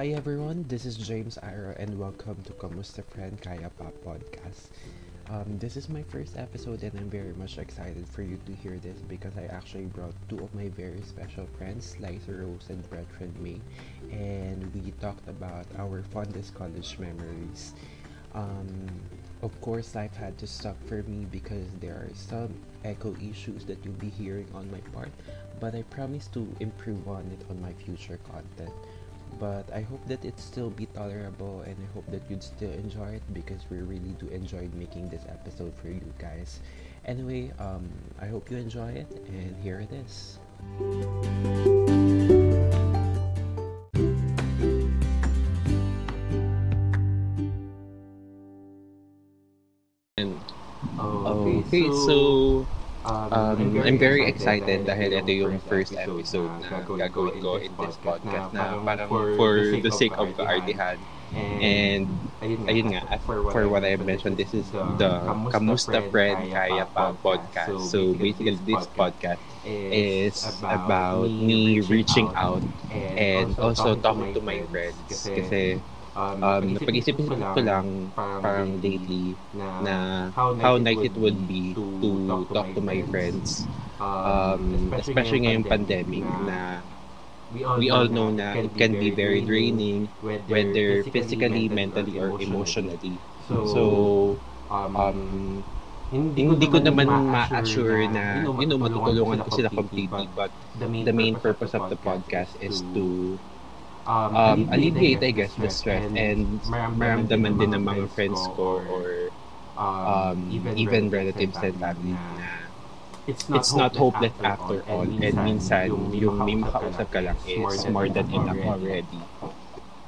Hi everyone, this is James Ira and welcome to Kamusta Friend Kaya Pa podcast. Um, this is my first episode and I'm very much excited for you to hear this because I actually brought two of my very special friends, Liza Rose and Brethren May, and we talked about our fondest college memories. Um, of course, life had to stop for me because there are some echo issues that you'll be hearing on my part, but I promise to improve on it on my future content but I hope that it still be tolerable and I hope that you'd still enjoy it because we really do enjoy making this episode for you guys. Anyway, um, I hope you enjoy it and here it is. And, Oh, okay, so um, Um, I'm very excited dahil ito yung first episode na gagawin ko in this podcast na parang for the sake of kaartihan. And ayun nga, as for what I mentioned, this is the Kamusta Friend Kaya Pa podcast. So basically, this podcast is about me reaching out and also talking to my friends. Kasi um, napag-isip-isip ko lang parang lately na how nice it would be to talk to my friends. Um, especially ngayong pandemic na we all know na it can be very draining whether physically, mentally, or emotionally. So, um, hindi ko naman ma-assure na, you know, matutulungan ko sila completely but the main purpose of the podcast is to um, alleviate, I guess, the stress and maramdaman din ng mga friends ko or um, even relatives and family na it's not hopeless after all. and minsan yung may makausap ka lang is more than enough already.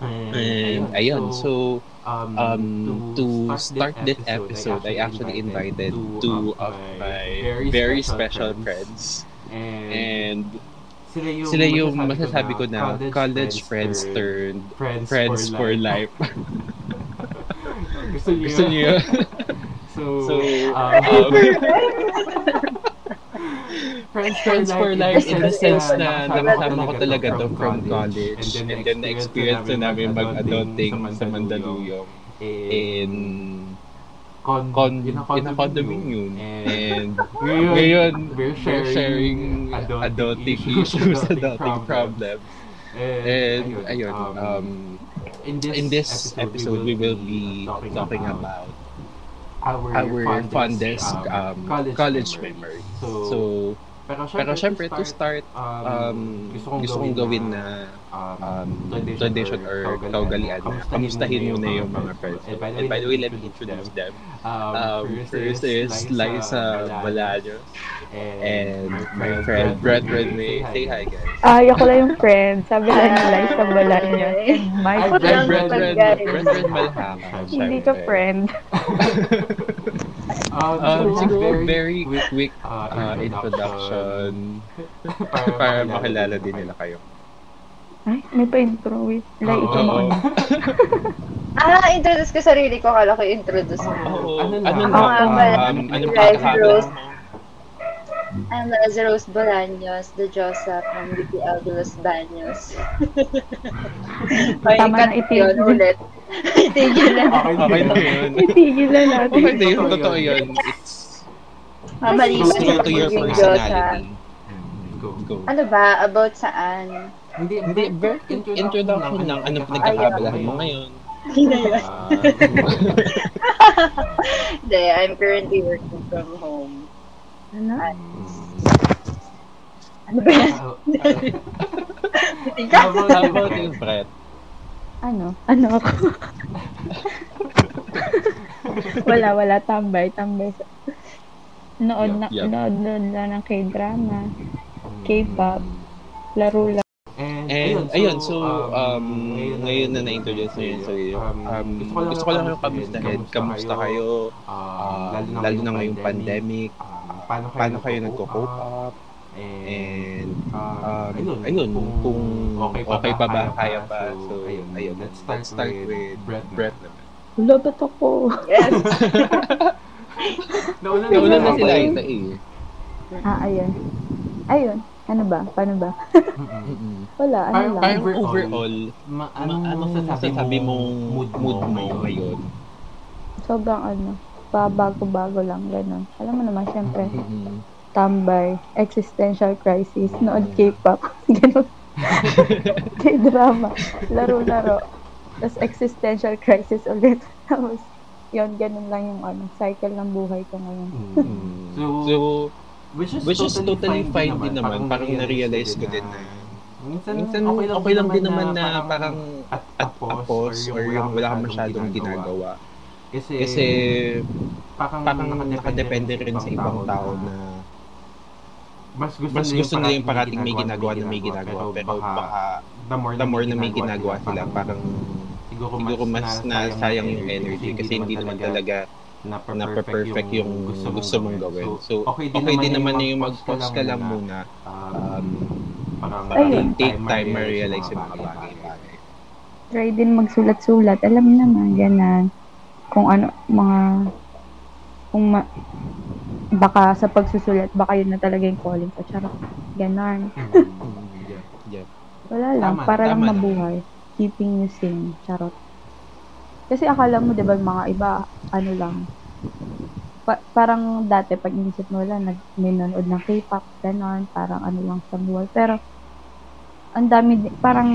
And ayun, so um, to start this episode, I actually invited two of my very special friends. And sila yung masasabi ko na college friends turned friends for life. Gusto niyo yun? So, So, um, friends, friends for life in the sense na nakasama ko talaga to from college and then na-experience na namin mag-adulting sa Mandaluyong. In con, con in a in a condominium. and ngayon, ngayon we're we're sharing adulting issues, adulting problems. And ayun, um, in this episode we will be talking about our fondest um, college memories. So, pero syempre to start, um, gusto kong gawin na um, tradition or kaugalian na kamustahin muna yung mga friends. And by the way, let me introduce them. Um, first is Liza Balaños and my friend Brett Redway. Say hi, guys. Ay, ako lang yung friend. Sabi lang balat niya. And my friend. Brett Red, guys. Brett Red Malhama. Hindi ka syempre. friend. Um, siguro very very quick uh, introduction para makilala din nila kayo. Ay, may pa-intro. Wait. Like, ito mo. Ah, introduce ko sarili ko. Kala ko introduce mo. Oo. Ano Ano na? na? Nga pala. Um, ano pa Rose. I'm Liza Rose Bolaños, the Diyosa from BPL de Los Baños. Tama na, yun ulit. Itigil na. Okay, Okay na yun. Itigil na natin. Okay na yun. Totoo yun. It's Mabaliban true to your personality. Go. Go. Ano ba? About saan? Hindi, Hindi, very introduction lang. Ano pinagkakabalahan mo ngayon? Hindi na yun. Ah, Hindi, I'm currently working from home. Ano? Ano ba yan? ah. How about you, Brett? Ano? Ano ako? wala, wala. Tambay. Tambay. sa- Nood, na, yup. nood, nood lang ng K-drama. K-pop. Laro lang. And ayun, so um, ngayon na na-introduce na yun sa iyo. Um, gusto ko lang yung kamustahin. Kamusta kayo? Ah, Um, lalo na ngayong pandemic. Paano kayo nagko-cope up? And um, ayun, kung okay pa ba, kaya pa. So, ayun, let's start, start with Brett naman. Wala, ba't ako? Yes. Nauna Nauna na Okay. sila isa eh. Ah, ayun. Ayun. Ano ba? Paano ba? Wala, ano Parang- lang. Parang Overall, Ma- ano, anong masasabi masasabi mo mong mood mood mo ngayon? ngayon? Sobrang ano, pabago-bago lang, gano'n. Alam mo naman, syempre. Tambay, existential crisis, nood K-pop, gano'n. K-drama, laro-laro. Tapos existential crisis ulit. Tapos, yun, ganun lang yung ano, cycle ng buhay ko ngayon. Mm. Mm. So, So, which is, which is totally fine din naman. Parang na-realize ko din na minsan, minsan okay lang, din naman na parang at, at apos or yung wala kang masyadong ginagawa. Kasi, Kasi parang, parang nakadepende rin sa ibang tao na mas gusto, mas gusto nila yung parating may ginagawa na may ginagawa pero baka the more, the more na may ginagawa sila parang siguro siguro mas nasayang yung energy kasi hindi naman talaga na na perfect yung gusto mong gawin. So, okay din naman na yung mag-pause ka lang muna. Um, parang Ayun. Take time ma-realize yung mga bagay-bagay. Try din magsulat-sulat. Alam naman, ganun. Kung ano, mga, kung ma, baka sa pagsusulat, baka yun na talaga yung calling ko. Charot. Ganon. Mm, yeah, yeah. Wala lang, Tama, para lang tama mabuhay. Keeping you sane. Charot. Kasi akala mo, di ba, mga iba, ano lang, pa- parang dati, pag inisip mo lang, nag, may nanood ng K-pop, ganon, parang ano lang sa buhay. Pero, ang dami, parang,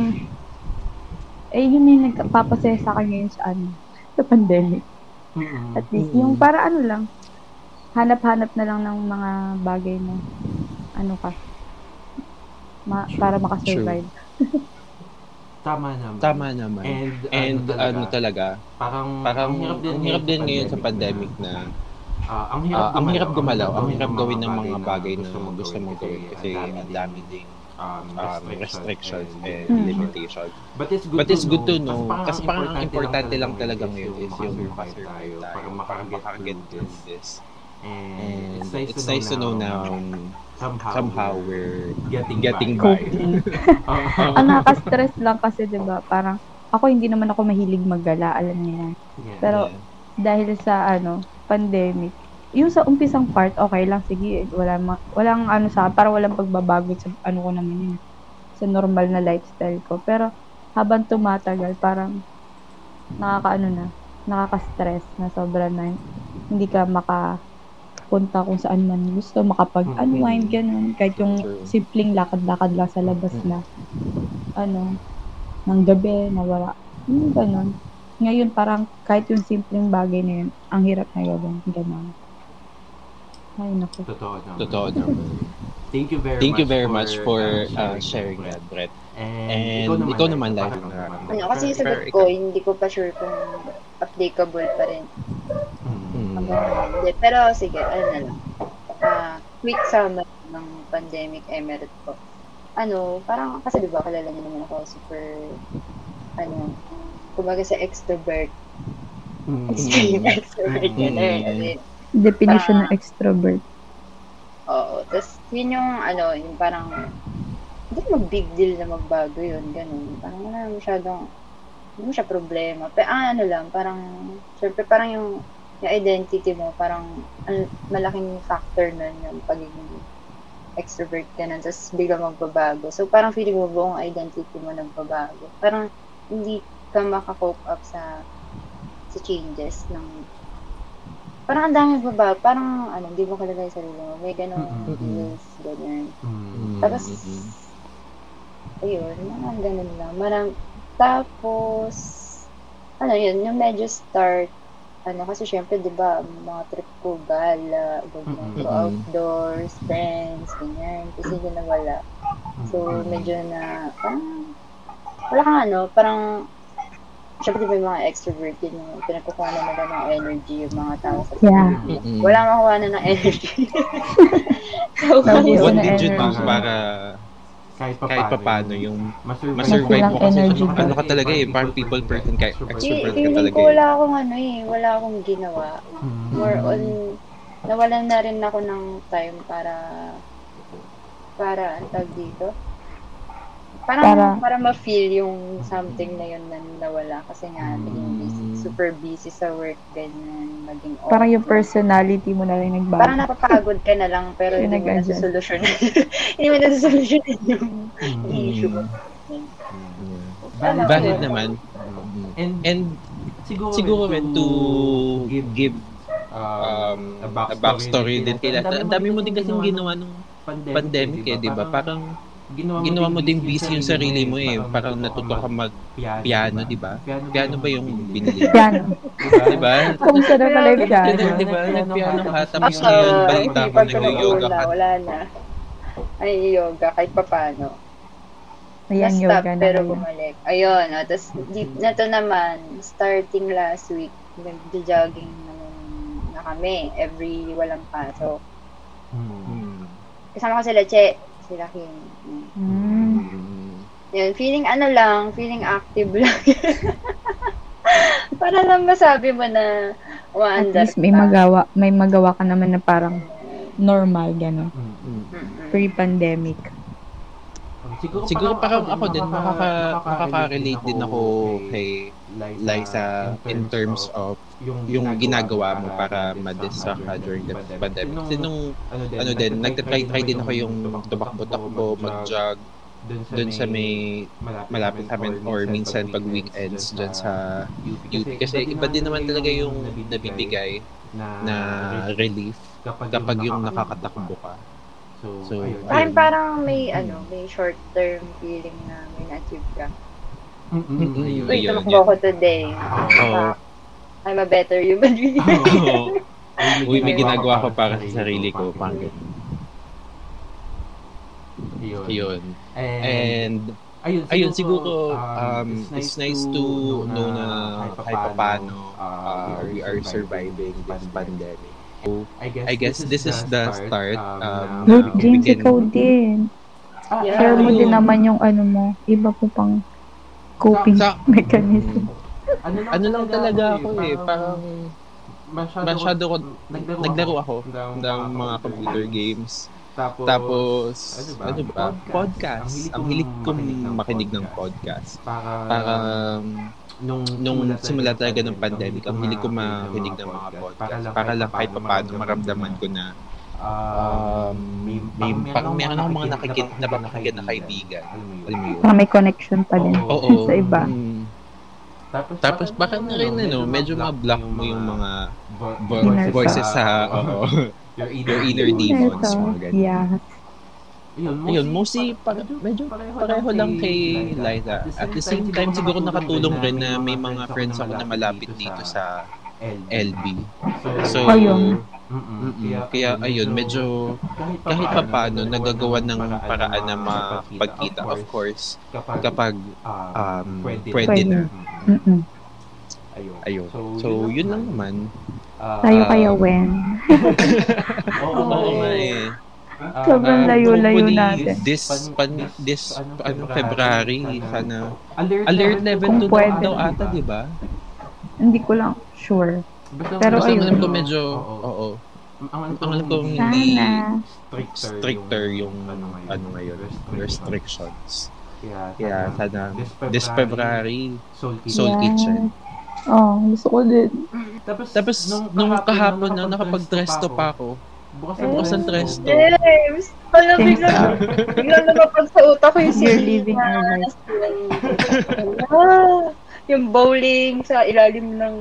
eh, yun yung nagpapasaya sa akin ngayon sa ano, sa pandemic. Mm-mm. At least, yung para ano lang, hanap-hanap na lang ng mga bagay na, ano ka, ma- para makasurvive. Tama naman. Tama naman. And, And ano talaga, parang, parang ang hirap din ngayon sa pandemic na Ah, ang ah, ang hirap gumalaw, ang hirap gawin ng mga bagay na gusto mong gawin kasi ang dami ding um, um, restrictions and Mm. limitations. But it's good, But it's good to know. know. Kasi parang ang importante lang talaga ngayon is yung makasurvive makasurvive tayo, para makaget this. And, And it's nice to know now somehow, somehow we're getting, getting by. by. Oo. ang nakaka-stress lang kasi, di ba, parang, ako hindi naman ako mahilig maggala, alam niyo yan. Yeah. Pero, dahil sa, ano, pandemic, yung sa umpisang part, okay lang, sige, wala ma- walang ano sa, para walang pagbabago sa ano ko naman yun, sa normal na lifestyle ko. Pero, habang tumatagal, parang, nakakaano na, nakaka-stress na sobra na, hindi ka makapunta kung saan man gusto, makapag-unwind, ganun. Kahit yung simpleng lakad-lakad lang sa labas na, ano, ng gabi, na wala. Yung ganun. Ngayon, parang kahit yung simpleng bagay na yun, ang hirap na gawin. Ganun. Ay, naku. Totoo naman. Totoo naman. Thank you very Thank much you very much for uh, uh, sharing that, Brett. And, And ikaw naman, Liza, parang nararamdaman Ano, kasi sagot ko, hindi ko pa sure kung applicable pa rin. Mm. Hindi, pero sige, ano na lang. Ah, quick summary ng pandemic emirate ko. Ano, parang, kasi di ba, kilala niyo naman ako, super, ano, kumbaga sa extrovert. Mm. Extreme extrovert yun. Mm. eh, kasi, Definition ng Ah. extrovert. Oo. Tapos, yun yung, ano, yung parang, hindi mo big deal na magbago yun, ganun. Parang wala masyadong, hindi mo siya problema. Pero, ah, ano lang, parang, syempre, parang yung, yung identity mo, parang, an- malaking factor nun yung pagiging extrovert ka na, tapos bigla magbabago. So, parang feeling mo buong identity mo nagbabago. Parang, hindi ka makakope up sa sa changes ng parang ang dami babago. Parang, ano, hindi mo kalagay sa sarili mo. May ganong Mm-mm. feels, ganyan. Mm. Tapos, ayun, mga ganun lang. Marang, tapos, ano yun, yung medyo start, ano, kasi syempre, di ba, mga trip ko, gala, ganyan, Mm-mm. go outdoors, friends, ganyan, kasi hindi na wala. So, medyo na, parang, wala kang ano, parang, syempre, di ba, yung mga extrovert yun, yung pinagkukuha na nila ng energy, yung mga tao sa Yeah. Wala makuha na ng energy. so. What na did you do energy. para kahit pa kahit pa paano yung masurvive, masurvive mo kasi energy ano, ka. ano ka talaga eh, parang people person ka, extrovert ka talaga ko eh. wala akong ano eh, wala akong ginawa. Mm. More on, nawalan na rin ako ng time para, para, ang tawag dito? Parang, Para- para, ma-feel yung something na yun na nawala kasi nga, naging busy. Super busy sa work, ganyan, maging off. Parang yung personality mo na lang nagbago. Parang napapagod ka na lang, pero Yung hindi mo nag-adjust. nasusolusyonan. hindi mo nasusolusyonan yung Mm. issue. Valid, Valid Oo. naman. And, And siguro, siguro rin to give um, um, a backstory din kay Liza. Ang dami mo din kasing ginawa nung pandemic eh, di ba? Parang ginawa mo din busy yung sarili mo eh. Parang natuto ka mag-piano, di ba? Piano ba yung binili? mo? Piano. Di ba? Kung saan na pala yung piano. Di ba? Nag-piano ka, tapos ngayon, balita ko, nag-yoga ka. wala na. Ay, yoga, kahit papano. Ayan, Na-stop, yoga na pero bumalik. Ayun, oh, tapos di- na to naman, starting last week, nag-jogging naman na kami, every walang pasok. Hmm. Kasama ko sila Che, sila Kim. Yun, feeling ano lang, feeling active lang. Para lang masabi mo na At umaandar least may magawa, may magawa ka naman na parang normal, gano'n. Mm-mm. Pre-pandemic. Siguro, Siguro parang ako din, makaka, makaka-relate din ako kay Liza in terms of yung ginagawa mo para ma-distract ka during the pandemic. Kasi nung ano din, nagtatry-try din ako yung tumakbo-takbo, mag-jog dun sa may malapit sa amin or minsan pag weekends dyan sa UP. Kasi iba din naman talaga yung nabibigay na relief kapag yung nakakatakbo ka. So, Parang ayun. parang may ano, may short-term feeling na may na-achieve ka. Mm-mm. Ayun, Uy, tumakbo ko today. Oo. I'm a better human being. Oo. Uy, may ginagawa ko para sa sarili ko. Parang. Yun. Yun. And, And, ayun, ayun, siguro, um, it's nice to know na kahit paano uh, we are surviving this pandemic. I guess this is the start. Um, uh, we James, can- ikaw din. Yeah. Share mo din naman yung ano mo, iba po pang coping Sa- mechanism. Ano lang talaga ako eh, parang masyado, masyado ko, naglaro, naglaro ako ng, ng mga computer games. Tapos, Tapos, ano ba? ano ba? Podcast. Ang hilig kong makinig ng podcast. para, Para nung, nung simula talaga ng pandemic, ang hilig ko makinig ng mga podcast. Para lang kahit papaano maramdaman ko na um, may, may, parang meron akong mga nakikita na ba nakikita na kaibigan. Alam mo yun? May connection pa din Oo. sa iba. Mm. Tapos baka na rin ano, medyo ma-block mo yung mga voices sa oo, your inner demons. Ito, Mga ganun. yeah. Ayun, mostly para, medyo pareho lang kay Liza. At the same time, siguro nakatulong rin na may mga friends ako na malapit dito sa LB. So, Ayun. mm-mm. kaya ayun, medyo kahit pa paano nagagawa ng paraan na mapagkita. Of course, kapag um, pwede na. Mm-mm. Ayun. So, yun lang naman. Tayo Um, kaya when? Oo, nga eh. Sobrang Um, layo-layo natin. This, pan, this, ano, February, sana. alert, Alert level Kung 2 pwede. daw ata, di ba? Hindi ko lang sure. Basta, Pero Basta ayun. ko medyo, oo. Ang Ang alam ko hindi stricter yung ano ngayon, restrictions. Kaya, sana this February, Soul Soul Kitchen. Oh, gusto ko din. Tapos, Tapos nung kahapon na nakapag-tresto pa ako, bukas Eh. bukas ang. James! Wala James, biglang, biglang lumapag sa utak ko yung You're living na- our life. Yung bowling sa ilalim ng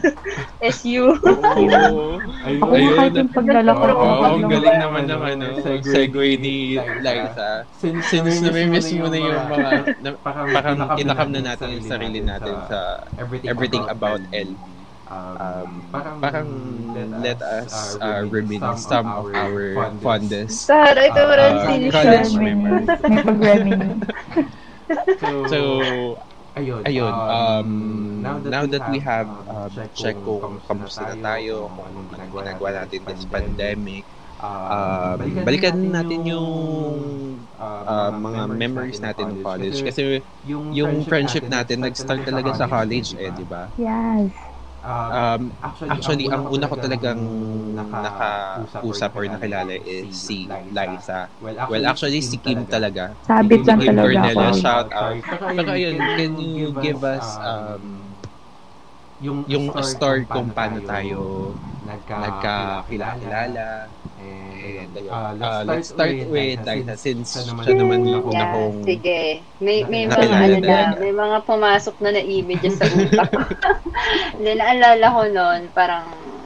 SU. Oo. Ako nga kahit yung paglalakad Oo, ang galing naman ng ano, segue ni Liza. Since na-miss mo na yung mga, na, parang inakam na natin yung sarili natin sa everything about LB. Um, parang let us uh, reminisce some of our fondest. Sa ito mo rin Uh, si college Reminisce. May pag-reminisce. So, So, ayun, ayun, um, now that we have um, uh, check kung kamusta na tayo, kung anong ginagawa natin this pandemic, uh, balikan natin yung uh, mga memories natin ng college. Kasi yung friendship natin nag-start talaga sa college eh, di ba? Yes. Um, actually, ang una ko talagang nakausap or nakilala is si Liza. Well, actually, si Kim talaga. Sabit lang Kim talaga Cornelia, shout out. Pero ayun, can you give us um, yung, yung story kung paano tayo nagkakilala. Nagkakilala. And, uh, uh, let's start with Liza since siya naman siya naman yung Yeah, kong sige. May, may mga ano na, may mga pumasok na na images sa utak ko. Hindi, naalala ko noon, parang,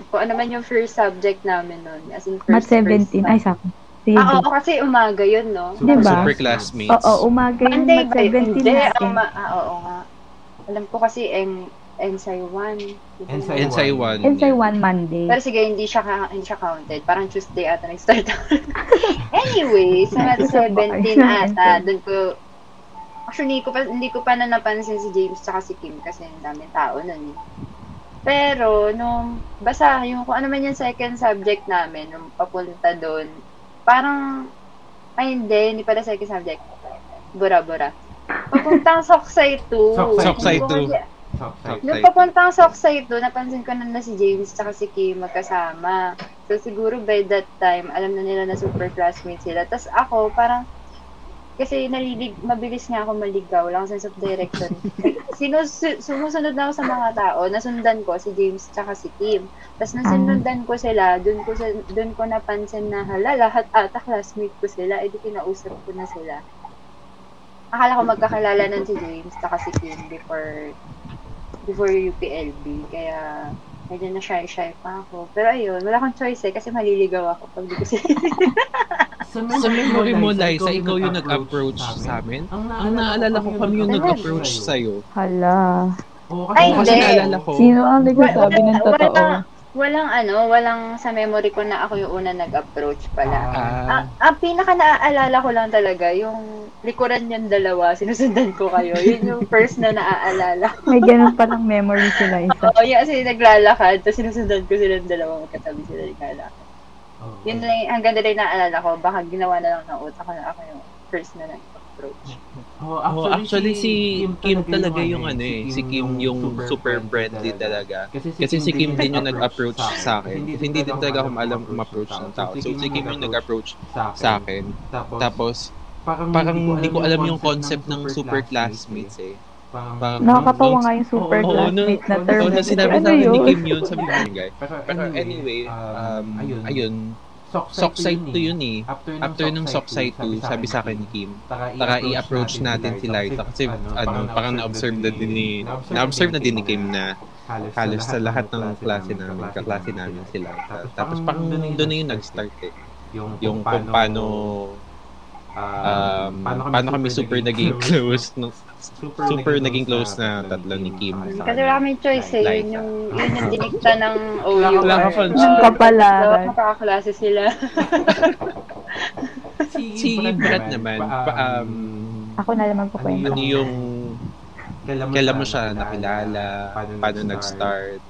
kung ano man yung first subject namin noon, as in Mat first, 17. Ay, sako. Sige. Ah, oo, kasi umaga yun, no? Diba? super classmates. Oo, umaga yung Monday mat ba? 17 Hindi, natin. ma- ah, oo nga. Alam ko kasi, en, Ensay 1. Ensay Ensay 1. Ensay 1 Monday. Pero sige, hindi siya, hindi siya counted. Parang Tuesday ata nag-start ako. anyway, sa mat 17 ata, doon ko, actually, hindi ko pa, hindi ko pa na napansin si James tsaka si Kim kasi ang daming tao nun eh. Pero, nung, basta, yung kung ano man yung second subject namin, nung papunta doon, parang, ay hindi, hindi pala second subject. Bura-bura. Papuntang Soksay 2. Soksay Soksay Hindi ko 2. Soksay. Nung papuntang Soksay doon, napansin ko na na si James tsaka si Kim magkasama. So, siguro by that time, alam na nila na super classmates sila. Tapos ako, parang, kasi nalilig, mabilis nga ako maligaw, lang sense of direction. Sinus, sumusunod na ako sa mga tao, nasundan ko si James tsaka si Kim. Tapos nasundan ko sila, dun ko, sa, dun ko napansin na hala, lahat ata classmate ko sila, edi kinausap ko na sila. Akala ko magkakilala nun si James tsaka si Kim before before UPLB. Kaya, medyo na shy-shy pa ako. Pero ayun, wala akong choice eh, kasi maliligaw ako pag di ko sila. Sa memory mo, Liza, ikaw yung nag-approach sa amin? Ang naalala ko kami yung nag-approach sa'yo. Hala. Oo, Ay, Oo, kasi hindi. naalala ko. Sino ang nagsasabi ng totoo? Walang, ano, walang sa memory ko na ako yung una nag-approach pala. Ah, Ah, ang pinaka naaalala ko lang talaga, yung likuran yung dalawa, sinusundan ko kayo. Yun yung first na naaalala. May ganun palang memory sila isa. Oo, yun kasi naglalakad, tapos sinusundan ko silang dalawa, magkatabi sila naglalakad. Oo. Yun na yung, hanggang na rin naaalala ko, baka ginawa na lang ng utak ko na ako yung first na nag-approach. Oo, Oh, actually, si Kim talaga yung ano eh. Si Kim yung super friendly talaga. talaga. Kasi si Kim din yung nag-approach sa akin. Kasi hindi din talaga ako maalam ma-approach ng tao. So si Kim yung nag-approach sa akin. Tapos, Tapos, parang hindi ko alam yung concept ng super classmates eh. Parang, Nakakatawa nga yung super Oo, classmate na term. Oo, na sinabi ano sa akin ni yun? Kim yun, sabi ko guy. Pero anyway, um, ayun, Sockside to yun eh. After nung Sockside 2, sabi sa akin ni Kim, Taka i-approach natin si Liza kasi ano, parang na-observe na din ni na-observe na din ni Kim na halos sa lahat ng klase namin, kaklase namin si Liza. Tapos parang doon na yung nag-start eh. Yung kung paano um, paano kami super naging close no, super naging close na tatlo ni Kim. Kasi wala kami choice eh, yun yung, yun yung dinikta ng OU. Wala ka pa- Yung kapalaran. Dapat makaklase sila. Si Brad naman, pa, um, Ako na lang magkukwento. ano yung kailan mo siya nakilala, paano nag-start.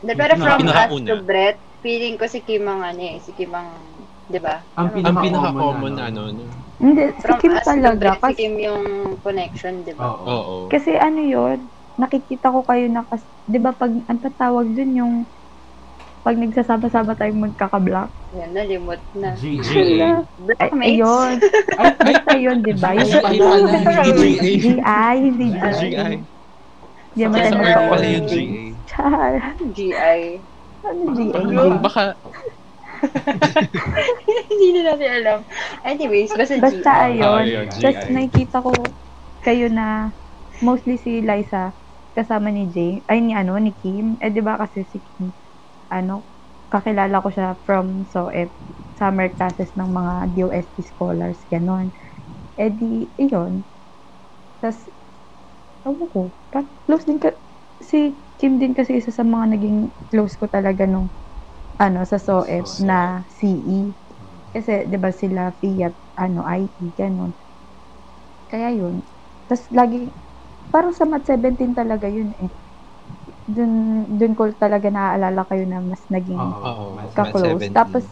Pero from us to Brett, feeling ko si Kim ang ano eh, si Kim ang, di ba? Ang Ang pinaka-common na ano, Hindi, si From Kim us talaga. Brett, si Kasi, Kim yung connection, di ba? Oo. Oo. kasi ano yun, nakikita ko kayo na, kas, di ba pag, ang tatawag dun yung, pag nagsasama-sama tayong magkaka-block. Yan, nalimot na. G. GA. Ay, ayun. Basta yun, di ba? Yung hindi GA. GI, hindi GI. GI. Di ba Sa tayo pala yung GA. Char. GI. Ano GI? Baka Hindi na natin alam. Anyways, basta, Basta GI. ayun. Oh, yun, GI. Tapos nakikita ko kayo na mostly si Liza kasama ni Jay, ay ni ano, ni Kim. Eh di ba kasi si Kim, ano, kakilala ko siya from SOEP, summer classes ng mga DOST scholars, ganon. Eh di, iyon. Tapos, ewan ko, close din ka, si Kim din kasi isa sa mga naging close ko talaga nung, ano, sa SOEP na CE. Kasi, di ba sila Fiat, ano, IT, ganon. Kaya yun. Tapos lagi, parang sa Mat 17 talaga yun eh. Dun, dun ko talaga naaalala kayo na mas naging Oo. ka-close. Mat 17. Tapos,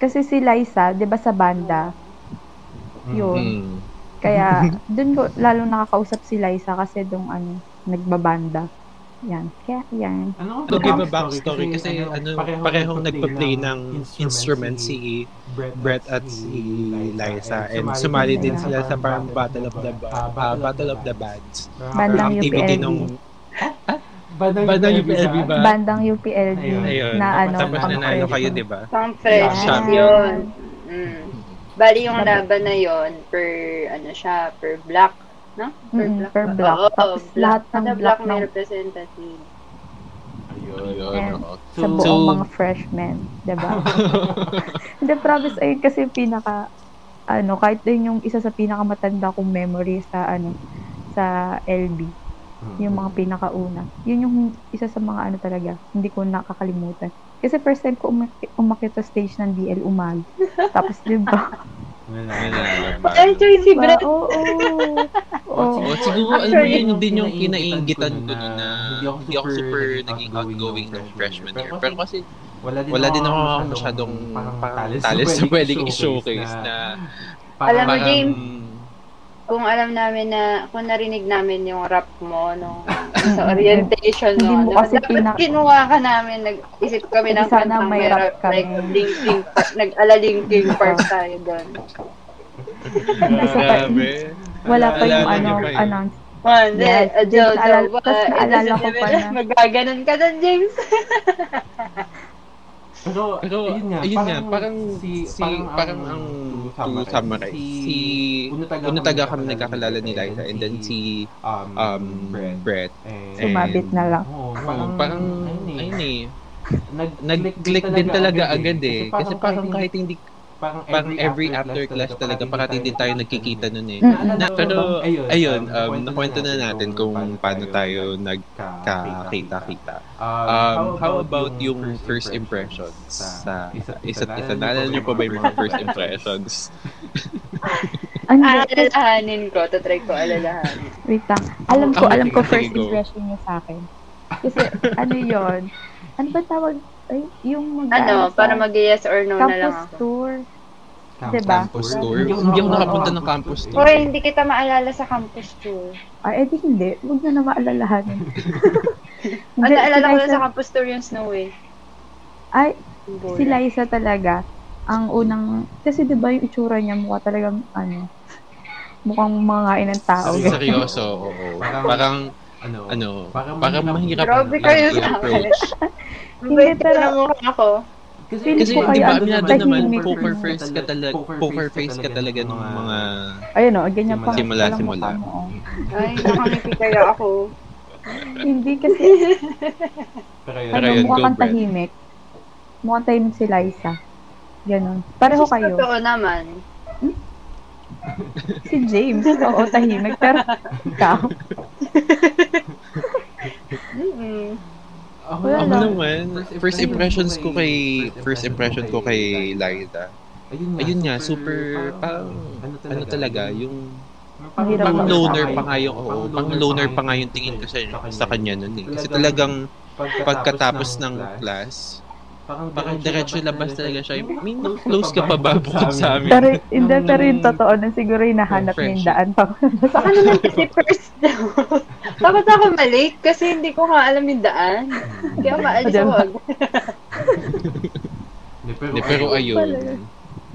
kasi si Liza, di ba sa banda, yun. mm, Kaya, dun ko lalo nakakausap si Liza kasi dong ano, nagbabanda. Yan. Kaya, yan. Ano to give a backstory kasi ano, parehong nagpa-play ng instrument si Brett at si Liza and sumali din sila sa parang Battle of the ah, Battle of the Bands. Bandang activity UPLB. nung Bandang, Bandang UPLB ba? ba? Bandang UPLB Ayun. Ayun. na ano, Tapos nanalo kayo, di ba? Pang fresh Yeah. yun. Mm. Bali yung laban na yon per, ano siya, per block. No? Per Mm, block. per block. Oo, Tapos block. lahat ng Kada block may ng- representative. Ayun. Oo. sa buong So- mga freshmen, 'di ba? Hindi promise ayun kasi yung pinaka ano, kahit din yung isa sa pinakamatanda kong memory sa ano sa LB, yung mga pinakauna. Yun yung isa sa mga ano talaga, hindi ko nakakalimutan. Kasi first time ko umak- umakyat sa stage ng DL Umag. Tapos 'di ba? Nanalo. Actually, si Diba? Brett, Oo. Oo. Oh, siguro alam mo yun din yung kinaingitan ko na nun na hindi ako super naging outgoing nung freshman year. Pero kasi wala din, wala din ako masyadong parang talis na pwedeng i-showcase na Alam mo, James, kung alam namin na, kung narinig namin yung rap mo nung sa orientation Hindi mo, mo ano, kasi dapat pinak- kinuha ka namin, nag-isip kami ng Hindi sana kantang may rap rap, kami. like Linkin Park, nag-ala Linkin Park tayo doon. Grabe. wala pa yung ano, announce. One, Yes, James, Jojo, tapos naalala ko pa na- Magaganon ka doon, James. Pero, Pero, ayun nga, ayun nga, parang si, si, parang ang to summarize, si, una taga kami nagkakalala ni Liza, and then si, um, um, Brett. Brett. And, Sumabit na lang. Oo, Parang, parang, ayun eh, nag- nag-click din talaga agad eh. Kasi parang kahit hindi, parang parang every after class talaga, parati din tayo nagkikita nun eh. Na, pero, Ayun, ayun, um, um, nakwento na natin kung paano tayo nagkakita-kita. Um, how about yung first impressions sa isa't isa? Naalala niyo pa ba yung mga first impressions? Ano, Alalahanin ko, tatry ko alalahanin. wait lang. Alam ko, Ah, alam ko first impression niya sa akin. Kasi, ano yon Ano ba tawag? Ay, yung mag Ano, para mag-yes or no na lang campus ako. tour. Diba? Campus tour? Hindi ako nakapunta ng campus tour. Hoy, hindi kita maalala sa campus tour. Ay, edi hindi. Huwag na na maalalahanin. Ang naalala ko lang sa campus tour yung Snow eh. Ay, si Liza talaga, ang unang, kasi di ba yung itsura niya, mukha talagang, ano, mukhang mangain ng tao. Seryoso, oo. Parang, ano, ano, Parang parang mahirap Grabe kayo sa akin. approach. Hindi, mukha ako. Feeling Kasi ko kayo di ba, ano, aminado tahimik. naman, poker face ka talaga, poker face ka talaga ng mga, Ayun o, ganyan pa. Simula, simula. oh. Ay, nakangiti kaya ako. Hindi kasi, Pero yun, ano, yun, mukha go, kang tahimik. Mukhang tahimik si Liza. Ganon. Pareho Kasi kayo. Totoo naman. Si James, oo, tahimik. Pero, ikaw, Mm-mm. ako, Wala ako lang. naman, first impressions ko kay, first impression ko kay Liza, ayun nga, super, parang, ano talaga, yung, Mahirap pang mag- loner pa nga yung, oo, pang loner pa nga yung tingin ko sa, sa kanya nun eh. Kasi talagang, pagkatapos ng class, parang diretso labas talaga siya. May close ka pa ba bukod sa amin? pero, hindi, pero yung totoo na siguro yung nahanap niya yung daan pa. Baka naman kasi first daw. Takot ako malate kasi hindi ko nga alam yung daan. Kaya maalis ako agad. Hindi, pero ayun.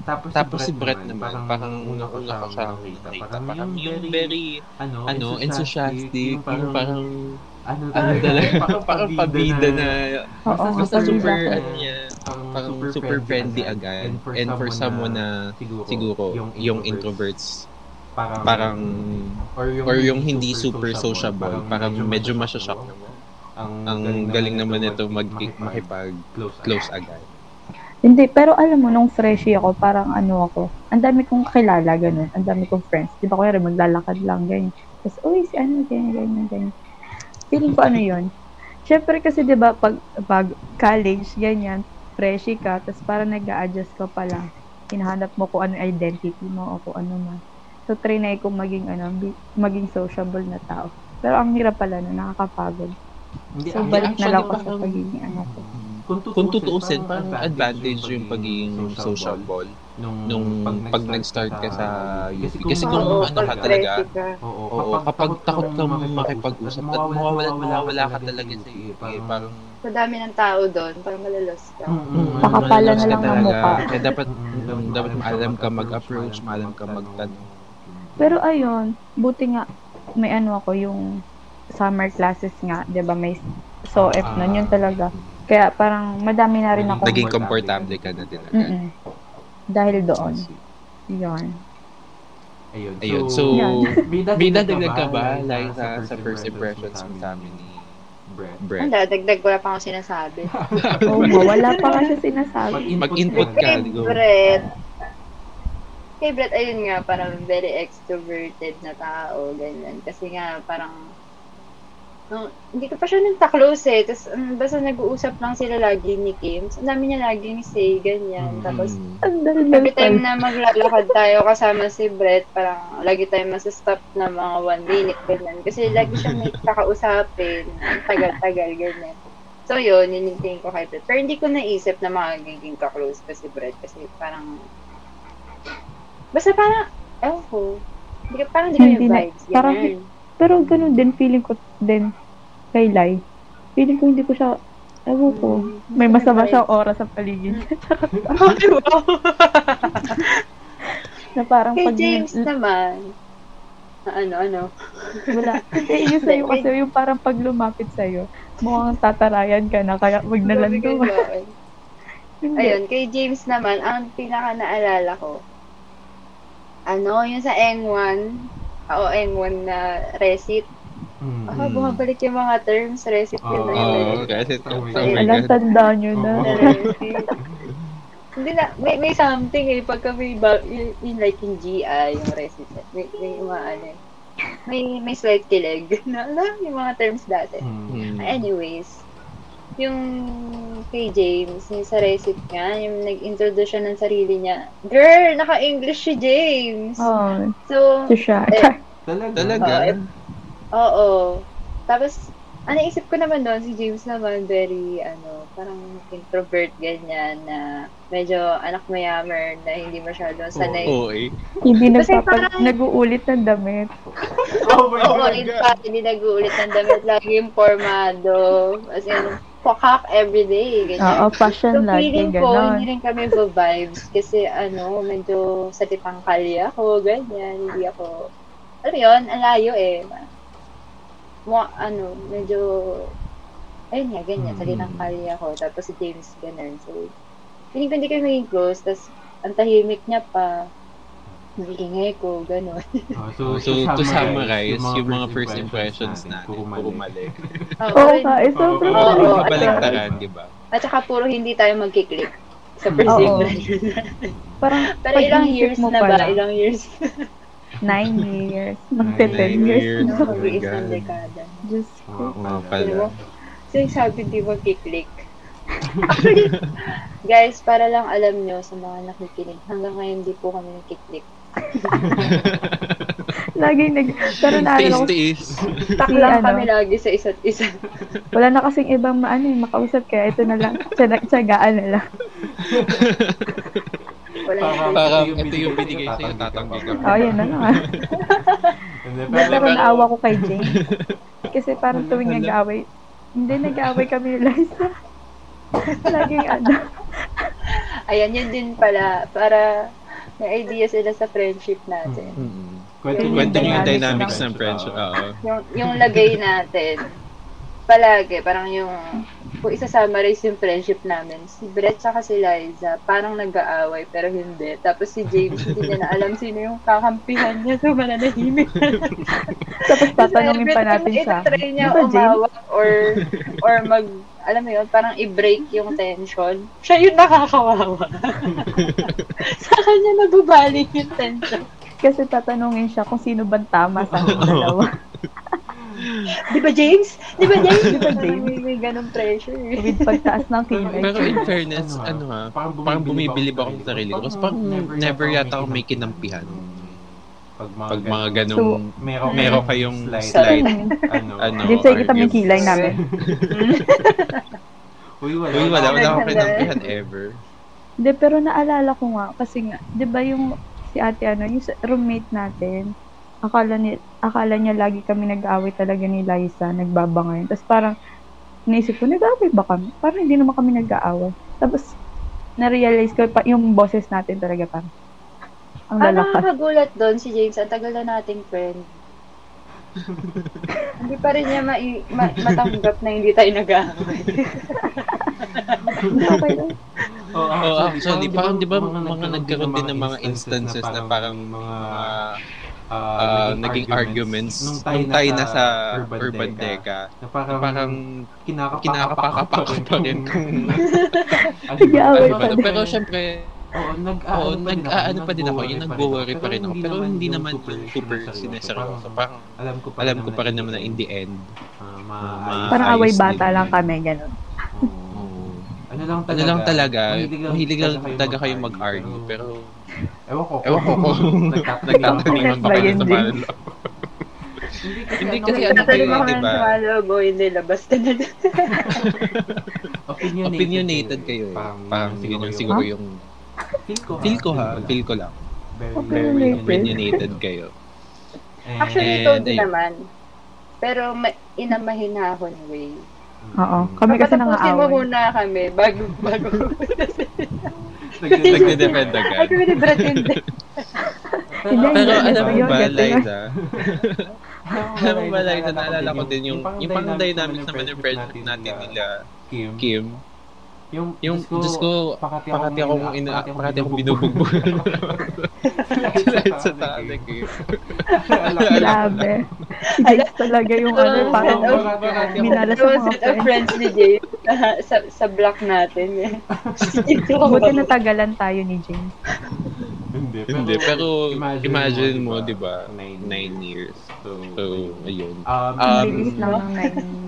Tapos, Tapos si Brett naman, parang una ko siya nakita. Parang yung very, ano, ano, enthusiastic, yung parang, ano, ano talaga, parang pabida na, Oo, basta pabida super, ano niya, parang super friendly agad. And for someone na, siguro, yung introverts, parang, or yung hindi super sociable, parang medyo masyashock naman. Ang galing naman nito mag makipag-close agad. Hindi, pero alam mo, nung freshie ako, parang ano ako, ang dami kong kakilala, ganun. Ang dami kong friends. Di ba, kuya, maglalakad lang, ganyan. Tapos, uy, si ano, ganyan, ganyan, ganyan. Feeling ko ano yun. Siyempre kasi, di ba, pag, pag college, ganyan, freshie ka, tapos parang nag adjust ka pa lang. Hinahanap mo kung ano identity mo o kung ano man. So, trinay ko maging, ano, maging sociable na tao. Pero ang hirap pala na, nakakapagod. So, balik na lang ako sa pagiging ano ko. Kung tutuusin, parang advantage yung pagiging sociable nung pag nag-start ka sa UP. Kasi kung Oo, ano ka pag talaga, ready ka. oo, kapag takot kang makipag-usap, at mawawala, mawawala ka talaga sa UP. Eh, parang, Sa dami ng tao doon, parang malalos ka. mm, Pakapala na lang ng talaga. mukha. Kaya dapat, mm, dapat maalam ka mag-approach, maalam ka magtanong. Pero ayun, buti nga may ano ako yung summer classes nga, 'di ba? May so F nun, yun talaga. Kaya parang madami na rin ako. Naging komportable ka na din agad. Mm-mm. Dahil doon. Yun. Ayun. Ayun, so, bida, May dadagdag ka ba, like, sa, sa first impressions mo sa amin ni Brett? Brett? Wala, dagdag wala pa akong sinasabi. Oo nga, wala pa nga siya sinasabi. Mag-input ka. Kay. Brett, kay Brett, ayun nga, parang very extroverted na tao, ganyan. Kasi nga, parang, no, hindi ko pa siya nagta-close eh. Tapos, um, basta nag-uusap lang sila lagi ni Kim. So, ang dami niya laging say, ganyan. Tapos, Mm. Ang daldal every time na maglalakad tayo kasama si Brett, parang lagi tayo masastop na mga one minute, ganyan. Kasi lagi siya may kakausapin, tagal-tagal, ganyan. So yun, yun yung tingin ko kay Brett. Pero hindi ko naisip na magiging ka-close pa si Brett kasi parang, basta parang, ko, hindi ka, parang hindi ko yung vibes, parang- ganyan. Pero ganun din, feeling ko din kay Lai. Feeling ko hindi ko siya, ewan ko, may masama siyang oras sa paligid mm. oh, na parang kay pag... James naman. Ano, ano? Wala. Hindi, yun sa'yo kasi yung parang pag lumapit sa'yo, mukhang tatarayan ka na, kaya huwag na lang eh. Ayun, kay James naman, ang pinaka naalala ko, ano, yung sa Eng 1, ON1 na recit. Mm. Ah, bumabalik yung mga terms, recit oh, yun. Oo, recit. Oh, oh, Alam, tanda nyo na. Recit. Hindi na, may, may something eh, pagka may, ba, yung, yung like yung GI, yung recit, may, may umaano eh. May, may slight kilig. alam, yung mga terms dati. Mm. Anyways, yung kay James, yung sa recit nga, yung nag-introduce siya ng sarili niya. Girl, naka-English si James! Oh, So, siya. Eh, Talaga? Talaga? Oo, eh, oo. Tapos, ano isip ko naman doon, si James naman, very, ano, parang introvert, ganyan, na medyo anak mayamer, na hindi masyadong sanay. Oo eh. Hindi Kasi nagpapag, parang- nag-uulit ng damit. Oh my Oo, God. in fact, hindi nag-uulit ng damit, laging formado, as in, pakak everyday, ganyan. Oo, So, fashion lagi, feeling ko, ganon. hindi rin kami vibes kasi ano, medyo sa tipang kalye ako, ganyan, hindi ako, alam mo yun, ang layo eh. Mo, ano, medyo, ayun nga, ganyan, sa Mm. tipang kalye ako, tapos si James, ganun. So, feeling ko hindi kami maging close, tapos ang tahimik niya pa, nagigingay ko, ganun. Oh, So, to summarize, yung mga first impressions natin, puro mali. Oo nga, eh, sobrang Oo, mali. Kabaligtaran, di ba? At saka puro hindi tayo magkiklik sa first Oo. impression. Parang, Pero pag ilang years mo na ba? pala, Ilang years? Nine years. Magte Nine 10 years. years. na. Oh Mag-iisang dekada. Diyos ko. Oo pala. So, yung sabi di magkiklik. Actually, guys, para lang alam nyo sa mga nakikinig, hanggang ngayon di po kami nakiklik. Laging nag... Pero naalala ko, Tiis-tiis. Tak Si lang ano? kami lagi sa isa't isa. wala na kasing ibang maano eh, makausap kaya ito na lang. Tsaga, tsagaan na lang. Wala Parang-. Parang Ito yung binigay sa'yo, tatanggi ka. Oh, yun na nga. Pero naawa ko kay Jane. Kasi parang tuwing nag-aaway, hindi nag-aaway kami ni Liza. Laging ano. Ayan, yun din pala. Para may idea sila sa friendship natin. Mm-mm. Kwento Yung Kwento yung dynamics ng- friendship. Oo. Yung, yung lagay natin, palagi, parang yung, kung isa-summarize yung friendship namin, si Brett saka si Liza, parang nag-aaway, pero hindi. Tapos si James, hindi niya na alam sino yung kakampihan niya, so mananahimik na. Tapos tatanungin pa natin siya. itatry niya umawak or, or mag, alam mo yun, parang i-break yung tension. Siya yung nakakawawa. sa kanya nababaling yung tension. Kasi tatanungin siya kung sino bang tama sa dalawa. Di ba, James? Di ba, James? Di ba, James? May, may ganong pressure. With pagtaas ng kilay. Pero in fairness, Ano, ano ha, parang parang bumibilib bumibilib ako sa sa sarili ko. Kasi Parang parang never yata ako may kinampihan. Pag Pag mga So, ganong, meron, meron kayong slight, slight, ano, ano, James, sige kita may kilay namin. Uy, wala. Uy, wala, wala akong kinampihan ever. Hindi, pero naalala ko nga, kasi nga, di ba yung si ate ano, yung sa- roommate natin, akala, ni, akala niya lagi kami nag-aaway talaga ni Liza, nagbabangayan. Tapos parang, naisip ko, nag-aaway ba kami? Parang hindi naman kami nag-aaway. Tapos, na-realize ko, pa, yung boses natin talaga parang, ang Ang lalakas. nakakagulat doon si James, ang tagal na nating friend. Hindi pa rin niya ma- ma- matanggap na hindi tayo nag-aaway. Okay lang. Oh, Oh, actually, parang di ba mga nagkaroon din ng mga instances na parang mga ah, naging arguments nung tayo nasa Urban Deca. Na parang, Na parang kinakapaka kinakapaka pa rin kung ano din. Pero syempre, Oo, nag oo, nag-aano pa din ako, yung nag-worry pa rin ako. Pero hindi naman yung super sineseryoso. Parang alam ko pa alam ko pa rin naman na in the end, ah, ma- Parang away bata lang kami, ganun. Oo. Ano lang ano lang talaga, mahilig lang talaga kayo mag-argue. Pero, ewan ko. ewan ko kung nagtataningan ba kayo sa paano. Hindi kasi ano Tatanong kayo, ako di ba? sumalog o hindi, labas ka na doon. Opinionated, Opinionated kayo eh. Parang yun yung siguro yung, Feel ko, feel ko ha, feel ko lang. Very, Opinionated. very Opinionated kayo. And- Actually, told ayun. naman. Pero ma- in a mahinahon way. Oo. Kami kasi nang Papatapusin mo aaway. muna kami bago, bago. Nagde-defend Ay, agad. kami ni Brad hindi. Hindi, Pero alam mo ba. Liza, alam mo ba, Liza, naalala ko din yung, yung pang dynamics naman ng friendship natin nila, Kim. Kim, Yung, yung, Diyos ko, pakati pakati akong, ina, pakati akong binubugbog. Liza, talag eh. Grabe. James talaga yung ano, parang minalas sa mga friends. friends ni Jay sa, sa, sa block natin. Eh. Buti natagalan tayo ni James. Hindi, Hindi, pero imagine imagine mo, mo, di ba, nine nine years. So, So, ayun. Um, Um, bilis lang ng 9 years.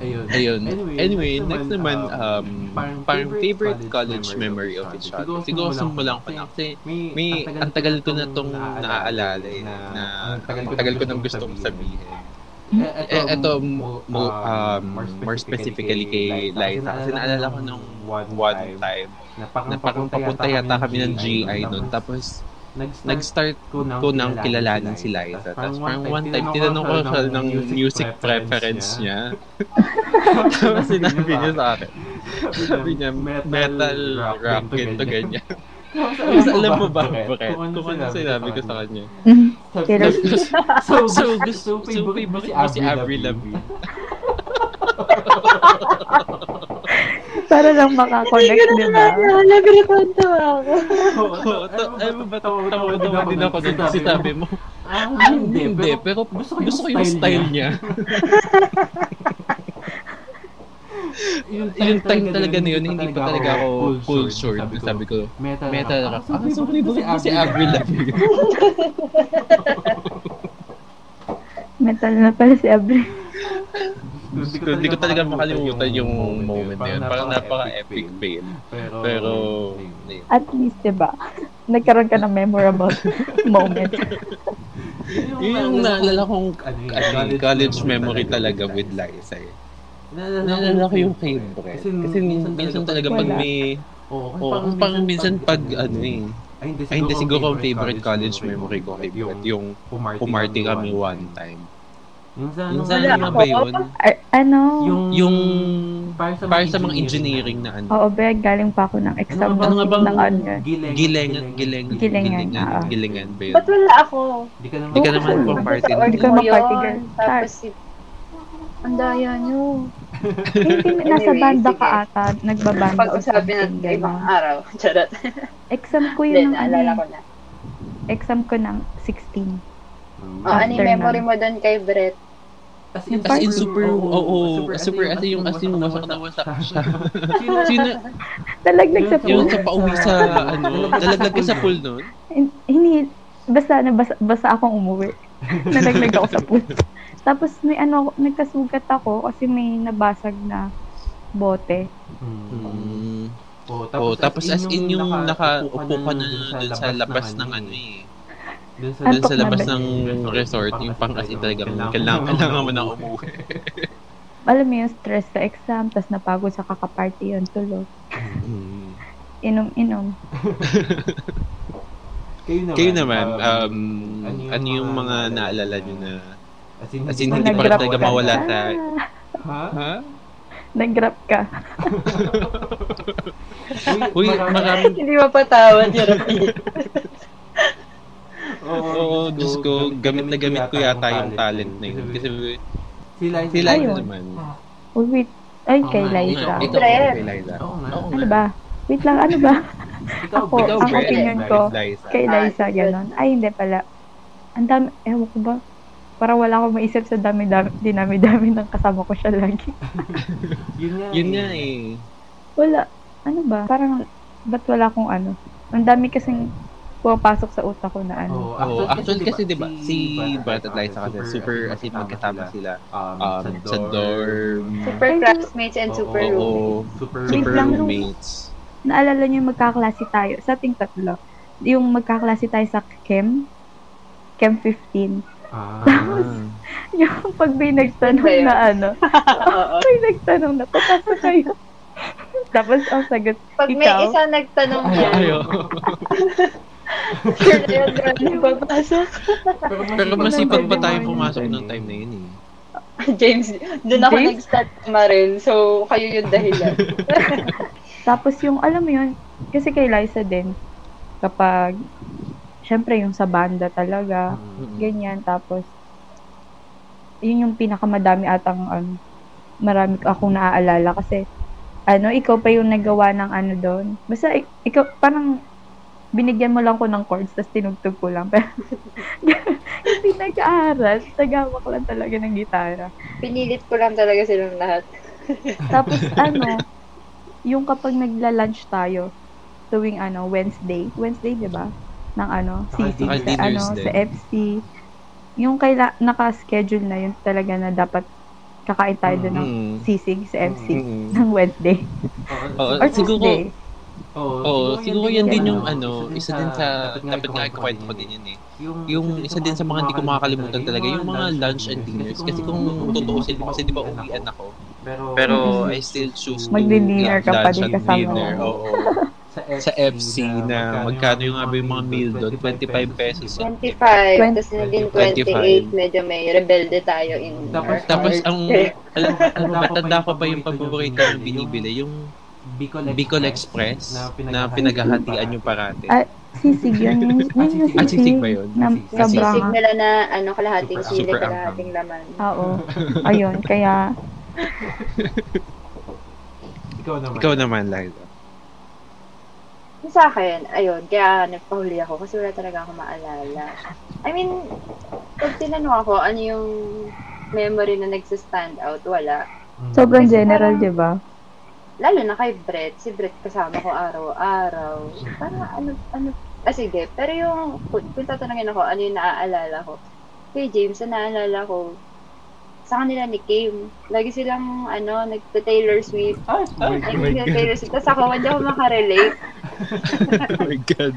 Ayun. Ayun. Anyway, Anyway, next naman, um, parang parang favorite favorite college memory of each other. Siguro simulan ko na kasi may, may ang tagal ko na tong naaalala eh, na ang tagal ko nang gustong sabihin. Eh, eto, mo, mo, um, more specifically kay Liza. Kasi naalala ko nung one time na papunta yata kami ng GI nun. Tapos, nag-start ko nang kilalanin si Liza. Tapos parang one time, tinanong ko siya ng music preference niya. Tapos sinabi niya sa akin. Sabi niya, metal, rock, ganito, ganyan. Tapos alam mo ba, Brett, kung ano sinabi ko sa kanya? Swift. So, So, so favorite mo si Avril Lavigne. Para lang makakonect, di ba? Nagrekonto ako. Oo, alam mo ba, tawa-tawa din ako kasi sabi mo, Ah, ah, hindi, pero gusto gusto ko yung style niya. Yung time talaga na yun, hindi pa talaga ako full short. Sabi ko, metal, metal rock. Ah, so favorite mo si Avril Lavigne. Metal na pala si Avril. Hindi ko talaga makalimutan yung moment na yun. Parang napaka-epic fail. Pero, Pero. At least, di ba? Nagkaroon ka ng memorable moment. yun yung naalala kong Ano ano, college memory talaga with Liza eh. Naalala ko yung favorite. Kasi minsan talaga pag may... Oo, Oo, parang minsan pag ano eh. Ay, hindi, Ay, hindi siguro ang favorite college memory ko favorite. Yung pumarty kami one time. Minsan, Minsan Wala ano ako. ba yun? Ar- ano? yung, Yung para sa, para sa mga engineering na ano. Oo, Beg, galing pa ako ng exam Ano nga bang ng ano. Gileng, Gilengan, gileng, Gilengan, gilengan, gilengan ba yun? Ba't wala ako? Di ka naman, Di ka naman pang party. Hindi ka Mo mag-party yun, girl. Tapos si... Ang daya nyo. Hindi, nasa banda ka ata. Nagbabanda Pag-usabi natin ibang araw. Charot. Exam ko yun ng ano naalala eh. ko na. Exam ko ng 16. Oh, ano yung After memory nun. mo doon kay Brett? As Yung As in super, oo, oo, super, as in yung as in wasak na wasak siya. Sino, Nalaglag sa yung pool. sa pauwi sa, ano, nalaglag ka sa pool nun? Hin- Hindi, basta, na, basta, basta akong umuwi. Nalaglag ako sa pool. Tapos may ano, nagkasugat ako kasi may nabasag na bote. Hmm. Oh, Oh, tapos as in yung nakaupo ka na dun sa labas ng ano eh. Dun sa, Dun sa labas ng resort, yung pang as in talagang kailangan, kailangan mo na umuwi. Alam mo yung stress sa exam, tapos napagod sa kakaparty yun, tulog. Inom-inom. Kayo naman, Kayo naman, um, ano ano yung yung mga mga naalala nyo na, as in, as in, hindi pa talaga mawala sa, Ha? ha? Nag-grab ka. Uy, maraming, Hindi mapatawad yung Oo, Diyos ko, gamit na gamit ko yata yung talent na yun. Kasi Si Liza. si Liza naman. Oh, wait. Ay, kay Liza. Brett. kay Liza. Ano ba? Wait lang, ano ba? Ikaw, Ako, ang opinion ko, Liza. kay Liza, ganon. Ay, hindi pala. Ang dami, ewan ko ba? Parang wala akong maisip sa dami-dami, dinami-dami ng kasama ko siya lagi. Yun nga. Yun nga eh. Wala. Ano ba? Parang, ba't wala akong ano? Ang dami kasing pumapasok sa utak ko na ano. Oo, Oo, actually kasi diba, si Brett at Liza kasi super as in magkasama sila um, um, sa dorm. Super classmates and super Oo. roommates. Super, Wait Super lang, roommates. Naalala niyo yung magkaklase tayo, sa ating tatlo, yung magkaklase tayo sa Chem, Chem 15. Ah, Yung pag may nagtanong Ano na ano, may nagtanong na, papasok kayo. Tapos ang sagot, Pag may Ikaw? isa nagtanong ayo. Sure na yun, papasok. Pero masipag pa tayo pumasok ng time na yun eh. James, doon ako James? nag-start kumarin. So, kayo yung dahilan. tapos yung, alam mo yun, kasi kay Liza din, kapag, syempre yung sa banda talaga, ganyan, tapos, yun yung pinakamadami atang, ano, marami akong naaalala kasi, ano, ikaw pa yung nagawa ng ano doon. Basta, ik- ikaw, parang, binigyan mo lang ko ng chords, tapos tinugtog ko lang. Pero, hindi nag-aaral. Tagawak lang talaga ng gitara. Pinilit ko lang talaga silang lahat. Tapos, ano, yung kapag nagla-lunch tayo, tuwing ano, Wednesday. Wednesday, di ba? Ng ano, CC, sa, ano, din. sa FC. Yung kaila, naka-schedule na yun talaga na dapat kakain tayo doon ng sisig sa FC Mm. ng Wednesday. Oo, Or siguro, Oo, siguro yan din yung ano, ano, isa din sa, dapat nga kwento ko din yun eh. Yung isa din sa mga hindi ko makakalimutan talaga, yung mga lunch and dinners. Kasi kung tutuusin mo, kasi di ba uwian ako. Pero I still choose to Magdi-dinner ka pa lunch din and kasama dinner. mo. Oo. Sa FC na magkano yung yung mga meal doon? 25 pesos. 25, Twen- tapos naging 25. 28, medyo may rebelde tayo in Tapos- Tapos ang, alam, alam matanda ko pa yung paborito yung binibili, yung Bicol Express na pinaghahatian yung parate. Ah, Sisig yun. Yun yung Ah, sisig. sisig ba yun? Na Sisig. Sobrang, sisig nila na ano, kalahating Super- sili, super kalahating laman. oo. Ayun, kaya, Ikaw naman. Ikaw naman. Yung Sa akin, ayun, kaya nagpahuli ako kasi wala talaga ako maalala. I mean, pag tinanong ako, ano yung memory na nagsa-stand out, wala. Mm. sobrang Kasi general, di ba? Lalo na kay Brett, si Brett kasama ko araw-araw. Parang ano, ano, ah sige, pero yung, kung, tatanungin ako, ano yung naaalala ko, kay James, ang naalala ko, sa kanila ni Kim, lagi silang, ano, nagta-Taylor Swift. Lagi silang Taylor Swift. Tapos ako, hindi ako makarelate. oh my God.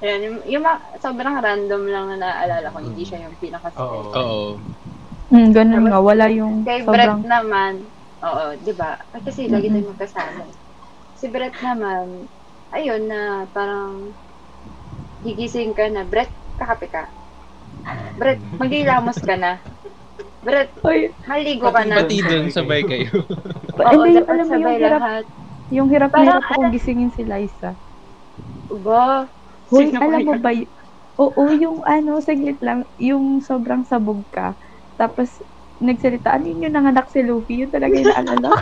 Ayan, yung, yung ma- sobrang random lang na naaalala ko, hindi siya yung pinaka Oo. Oo. Mm, ganun nga, wala yung Kay Brett sobrang, naman, oo, di ba? Kasi lagi Mhm. tayong magkasama. Si Brett naman, ayun na parang gigising ka na, Brett, kakape ka. Brett, maghilamos ka na. Brett, Oy, maligo ka na. Pati doon, sabay kayo. pa- Oo, hindi, dapat alam mo yung sabay hirap, lahat. yung hirap na Parang hirap akong gisingin si Liza. Ba? Hoy, Sino alam ba mo yun? ba, y- oo, yung ano, saglit lang, yung sobrang sabog ka, tapos nagsalita, ano yun yung nanganak si Luffy, yun talaga yung naalala.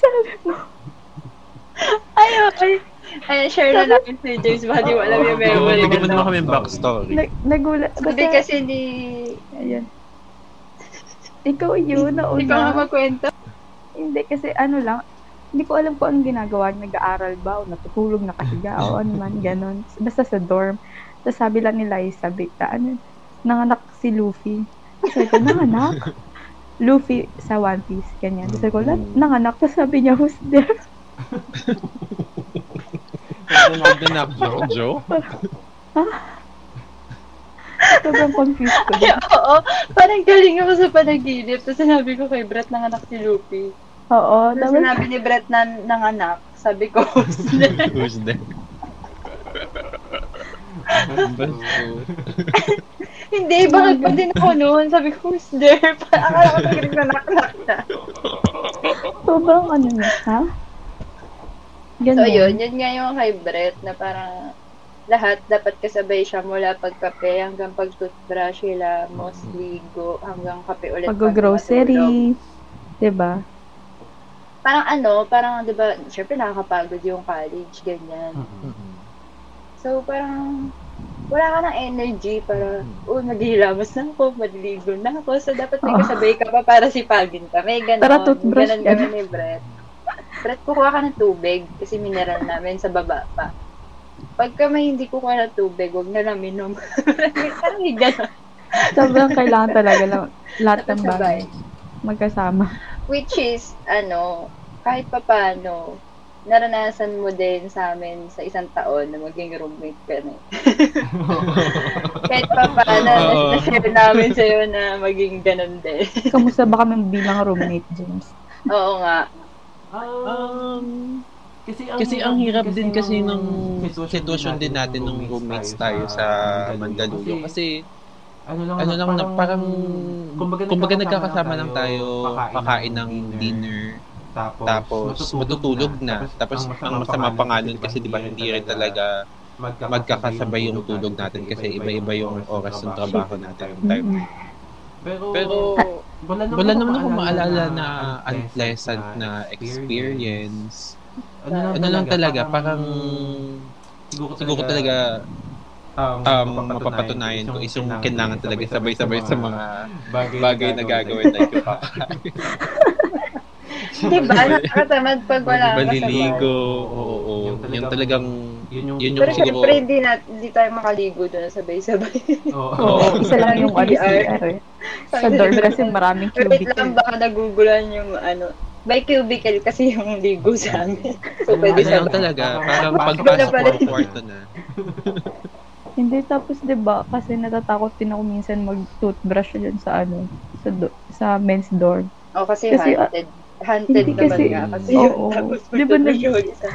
Sabi mo, Ay, okay. Ay, share na namin si James, baka di mo alam yung memory bigyan mo na naman kami backstory. nag, nagulat, Sabi kasi ni... ayan. Ikaw yun, nauna. Ikaw nga magkwento. Hindi, kasi ano lang, hindi ko alam kung anong ginagawa, nag-aaral ba, o natutulog, nakahiga, o ano man, ganun. Basta sa dorm. Tapos sabi lang ni Liza, Bigta, ano, nanganak si Luffy. Sabi ko, nanganak? Luffy sa One Piece, ganyan. Tapos sabi ko, "Lan- nanganak. Tapos sabi niya, who's there? Magdanak joke, joke? Sobrang confused ko. Ay, oo. Parang galing ako sa panaginip. Tapos sinabi ko kay Brett nanganak si Luffy. Oo, Tapos tapos, sinabi ni Brett na nanganak. Sabi ko, Who's that? hindi, bakit pa din ako noon? Sabi ko, who's there? Parang akala ko nanaknak na. sobrang ano niya, ha? Ganun. So, yun. Yun nga yung kay Brett na parang lahat dapat kasabay siya mula pagkape hanggang pag-toothbrush, hilamos, ligo, hanggang kape ulit. bago matulog. Mag-grocery. 'Di ba? Parang ano, parang 'di ba, syempre nakakapagod yung college, ganyan. Mm-mm. So, parang wala ka ng energy para, oh, maghihilamos na ako, maliligo na ako. So, dapat may Oh. kasabay ka pa para sipagin ka. May ganon. Tara, toothbrush Ganon ka ni Brett. Brett, kukuha ka ng tubig kasi mineral namin sa baba pa. Pagka may hindi kukuha ng tubig, huwag na lang minom. parang may ganon. Sobrang kailangan talaga lang lahat ng bagay magkasama. Which is, ano, kahit pa paano, naranasan mo din sa amin sa isang taon na maging roommate ka na. kahit pa paano, na-share namin sa'yo na maging ganun din. Kamusta ba kami bilang roommate, James? Oo nga. Um, Um, kasi ang hirap din kasi ng sitwasyon din natin ng roommates tayo sa Mandaluyong. Kasi ano lang, ano lang na parang kumbaga nagkakasama lang tayo kakain ng dinner tapos matutulog na. Tapos ang masama pa nga nun kasi di ba hindi rin talaga magkakasabay yung tulog natin kasi iba-iba yung oras ng trabaho natin yung time. na yun. Pero, Pero wala naman ako maalala na unpleasant unpleasant na experience. Ano Ano lang talaga, parang siguro talaga um, mapapatunayan ko is yung kailangan talaga sabay-sabay sa mga bagay na gagawin like yung. Di ba? Nakakatamad pag wala kang Maliligo, oo, oo. Yung talagang, yun yung, yun yung Pero siguro, syempre, hindi, na, hindi tayo makaligo doon sabay-sabay. Oo. Oo, isa lang yung ano, CR. Eh. Sa dorm kasi maraming Wait cubicle. lang, baka nagugulan yung ano. By cubicle kasi yung ligo sa amin. So, pwede ano sa lang talaga, parang pagpasok pala? kwarto na. Hindi, tapos 'di ba kasi natatakot din ako minsan mag-toothbrush dyan sa ano, sa do- sa men's dorm. Oh, kasi, Kasi, ah, haunted. Haunted hindi naman kasi- nga. Kasi oo. yun, tapos Di ba isa.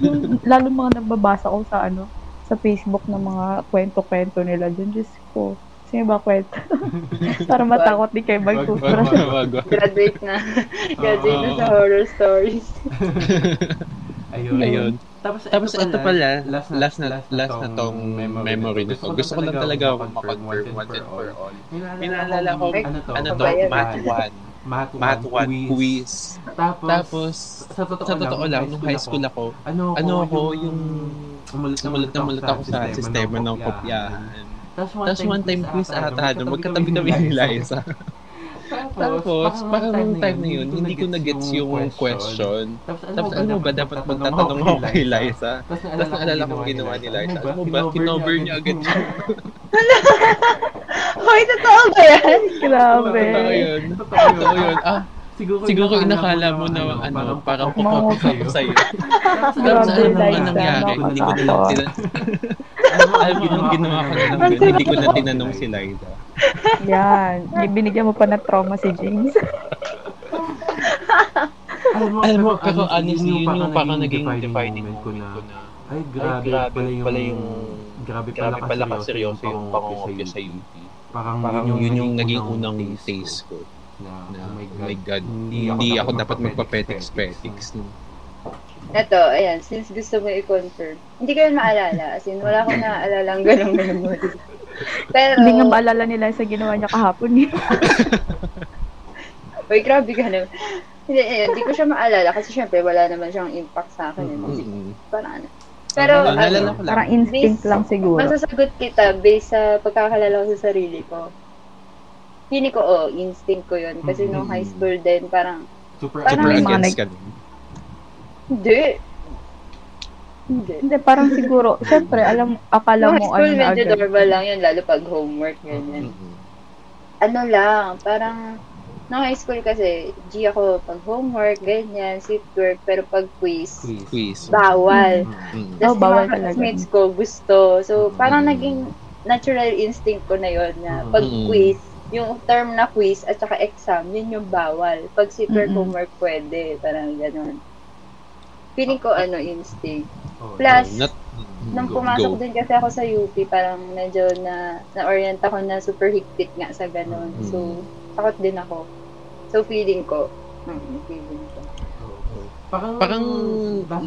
Yung, lalo mga nagbabasa ko sa ano, sa Facebook ng mga kwento-kwento nila dyan. Diyos ko, sino ba kwento? Para matakot di kayo wag. Graduate na. Graduate na sa horror stories. Ayun. Ayun. Tapos, Tapos ito pala, last last na, na, last na tong memory na to. Gusto ko lang talaga makonfirm once and for all. Pinaalala ko, ano to? ano to, math 1. Math 1 Math 1 quiz. quiz. Tapos, Tapos, sa totoo, sa totoo lang, nung high school ako, ano, ano ako, yung umulit namulat na mulat ako sa sistema ng kopyahan. Tapos one time quiz ata, magkatabi-tabi ni Liza. Tapos, parang nung time na yun, hindi ko na-gets yung question. Tapos alam mo ba, dapat magtatanong ako kay Liza. Tapos naalala ko ginawa ni Liza. Alam mo ba, kinover niya agad siya. Hoy, totoo ba yan? Grabe. Totoo yun. Totoo yun. Ah, Siguro, siguro inakala mo na ano, parang Mga- kukopi ako sa'yo. Tapos Grabe, Liza, ang nangyari, hindi ko na lang nakakatawa. tinan... Alam mo, ang ginawa ko na lang yun, hindi ko na tinanong si Liza. Yan. Binigyan mo pa na trauma si James. Alam mo, pero honestly, yun yung parang parang naging defining moment ko na. Ay, Ay, grabe, grabe pala yung, grabe grabe pala, pala, ka seryoso yung pangungopia sa UP. Parang, Parang yun yung naging unang taste ko. Na, Na, oh oh my God, hindi ako dapat magpa-petics-petics. Ito, ayan, since gusto mo i-confirm. Hindi ko yun maalala. As in, wala akong naaalala ang ganong memory. Pero, Hindi nga maalala nila sa ginawa niya kahapon. Uy, grabe ka naman. Hindi, eh, hindi ko siya maalala kasi syempre wala naman siyang impact sa akin. Eh. Kasi Mm-mm. parang ano. Pero, Ano, naalala ano. Parang instinct lang siguro. masasagot kita based sa pagkakalala ko sa sarili ko. Feeling ko, oh, instinct ko yun. Kasi nung Mm. high school din, parang, super, Parang Super against nag- ka nun. hindi. Hindi. Hindi, parang siguro, syempre, alam, akala Nung high mo school, ano na medyo agad. normal lang yun, lalo pag homework, ganyan. Mm-mm. ano lang, parang, nung high school kasi, G ako pag homework, ganyan, sit work, pero pag quiz, quiz. Quiz. bawal. Mm-mm. Oh, Tapos bawal yung mga talaga. classmates ko gusto. So, parang Mm. naging natural instinct ko na yon na pag Mm. quiz, yung term na quiz at saka exam, yun yung bawal. Pag work, Mm-mm. homework, pwede. Parang ganun. Feeling ko, ano, instinct. Oh, Plus, Not, Nung go, pumasok go. din kasi ako sa UP, parang medyo na, na-orient ako na super higpit nga sa ganun. Mm. So, takot din ako. So, feeling ko, mm, feeling ko. Parang, Parang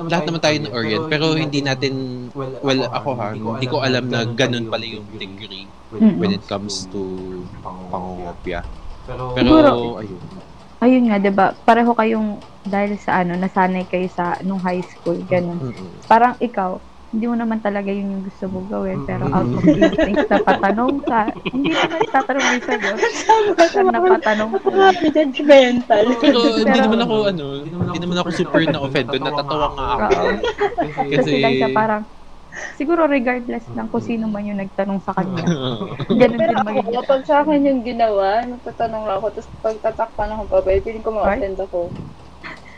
lahat naman tayo ng Orient, pero hindi natin, well, ako ha, hindi ko alam na ganun pala yung degree when it comes to pangungopia. Pero, Pero, ayun. Ayun nga, 'di ba? Pareho kayong dahil sa ano, nasanay kayo sa nung high school, ganun. Parang ikaw, hindi mo naman talaga yun yung gusto mo gawin, pero out of instinct na patanong ka, hindi naman tatanong din sa'yo. Basta napatanong ka. Grabe, judgmental. Pero hindi naman ako, ano, hindi naman ako super na-offend doon. Natatawa nga ako. Kasi- Kasi lang siya parang, siguro regardless lang kung sino man yung nagtanong sa kanya. Ganun Pero din ako, magiging. kapag sa akin yung ginawa, nagtatanong lang ako, tapos pag tatakpan ako pa, feeling ko ma-offend ako.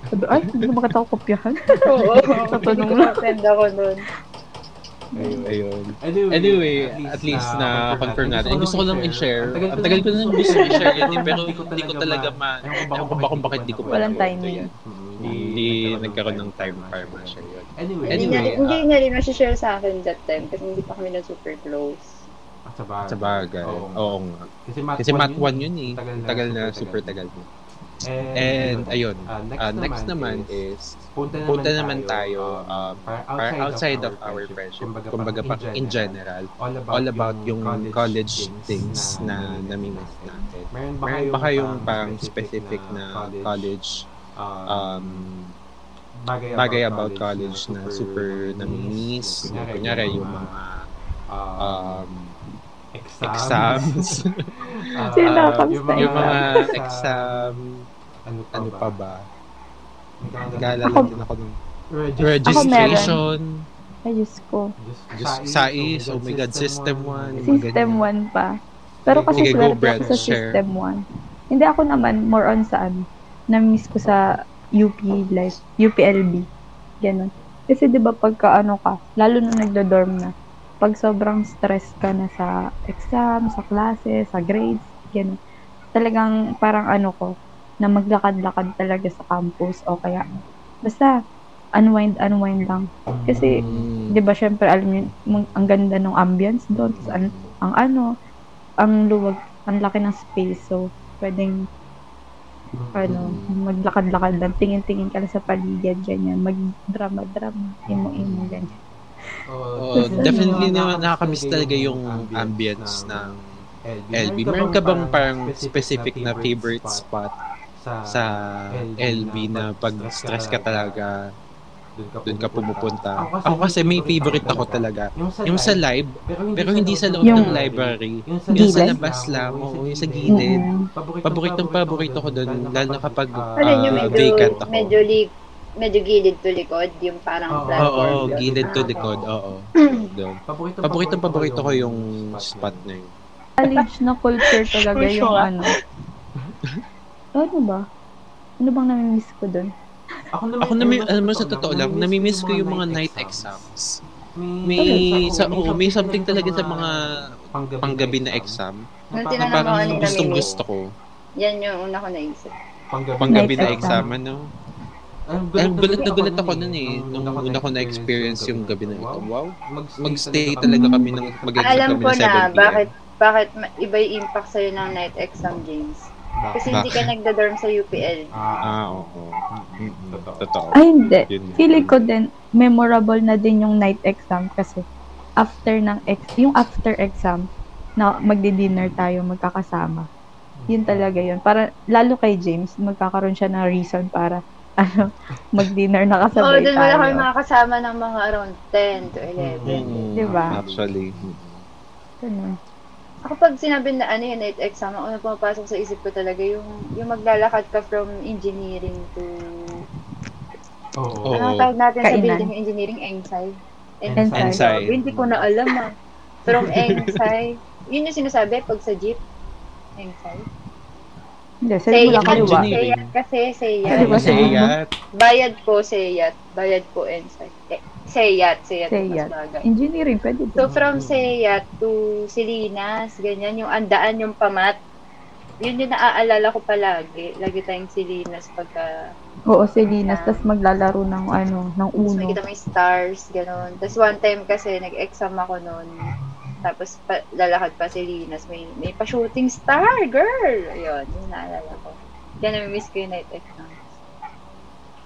Sabi, ay, hindi mo makita ko kopyahan. Oo, Tatanong lang. ma-offend ako nun. Ayun. Anyway, Anyway, at least na confirm natin. Gusto ko lang i-share. Ang tagal ko na gusto i-share yan, eh, pero hindi ko talaga ma... Ewan ko ba kung bakit di ko pa Walang timing. yan. Hindi nagkaroon ng time para ma-share yun. Anyway, Hindi Anyway, hindi ah. niya rin ma-share sa akin that time kasi hindi pa kami na super close. sa bagay. Sa bagay. Oo. Oo nga. Kasi mat, Kasi mat 1 yun eh. Tagal na, super tagal na. And ayun, ah, uh, next naman is, punta naman, punta naman tayo um, para para outside of our friendship, kumbaga pa in general, all about yung college things na namimiss natin. Meron Meron ba kayong parang specific na college um, bagay about college na super namimiss? Kunyari yung mga um, exams, Sino um, kamusta yung yun? mga exam, ano pa, ano pa ba? Nag-aalala Ako- din ako ng Registration. registration, Ay, Diyos ko. just SAIS, oh my God, System 1. System 1 pa. Pero kasi go, swerte ako sa share. System 1. Hindi ako naman, more on sa ano, na-miss ko sa UP life, UPLB. Ganon. Kasi di ba pagka ano ka, lalo na nagdo-dorm na, pag sobrang stress ka na sa exam, sa klase, sa grades, ganon. Talagang parang ano ko, na maglakad-lakad talaga sa campus o kaya, basta, unwind, unwind lang. Kasi, Mm. Di ba, syempre, alam niyo, ang ganda ng ambience doon. Ang, ang ano, ang luwag, ang laki ng space. So, pwedeng, ano, maglakad-lakad lang. Tingin-tingin ka lang sa paligid, ganyan. Mag-drama-drama, imo-imo, ganyan. Oo, definitely na nakakamiss talaga yung ambience ng LB. Meron ka bang parang specific na favorite spot sa LB na pag stress ka talaga, doon ka pumupunta? Ako kasi may favorite ako talaga. Yung sa live, pero hindi sa loob Yung- ng library. Yung Yung sa labas lang, oo, yung sa gilid. Mm-mm. Paboritong paborito ko doon, lalo na kapag Ano Ah, medyo, vacant ako. medyo, li, medyo gilid to likod, yung parang. Oo, platform. oo, yun. gilid to Ah, likod, oo. Doon. paborito Paboritong paborito ko yung spot na yun. College na culture talaga yung ano. Ano ba? Ano bang namimiss ko doon? Ako Ako na may, alam mo sa totoo lang, namimiss ko yung mga night exams. May, Talaga? sa, oo, may something talaga sa mga panggabi na exam Nung na tinanong mo parang kanina, gustong Mimi, gusto ko. yan yung una ko naisip. Panggabi Night na exam. exam, ano? Ang gulat na gulat ako nun eh, nung una ko na-experience yung gabi na ito. Wow, magstay talaga kami ng mag-exam Alam kami ko ng 7 na, bakit bakit ma- iba yung impact sa'yo ng night exam, James. Kasi hindi ka nagda-dorm sa UPL. Ah, oo. Mm-mm. Totoo. Ay, hindi. Yun. Feeling ko din, memorable na din yung night exam kasi after ng ex, yung after exam, na magdi-dinner tayo magkakasama. Yun talaga yun. Para, lalo kay James, magkakaroon siya ng reason para, ano, mag-dinner na Oo, kasabay doon wala kami tayo. makakasama ng mga around 10 to 11. Mm, Diba? Actually. Ganun. Ako pag sinabi na ano yung night exam, ang una pumapasok sa isip ko talaga yung yung maglalakad ka from engineering to Oo. Oo. ano ang tawag natin sa Kainan. building ng engineering? Engsay? Ensay. Ensay. Hindi ko na alam ah. From Engsay. Yun yung sinasabi pag sa jeep. Engsay. Hindi, sa Seyat. kaliwa. Engineering. Seyat kasi, Seyat. ba sa Masayat. Bayad po, Seyat. Bayad po, Ensay. Seyat, Seyat. Seyat. Engineering, pwede So, din. from Seyat to Silinas, ganyan, yung andaan, yung pamat, yun yung naaalala ko palagi. Lagi tayong Silinas pagka, Oo, Selinas, tas maglalaro ng ano, ng tapos uno. makita mo yung stars, gano'n. Tapos one time kasi, nag-exam ako noon. Tapos, pa, lalakad pa Silinas, may, may pa-shooting star, girl! Ayun, yun naalala ko. Kaya nami-miss ko yung night exam.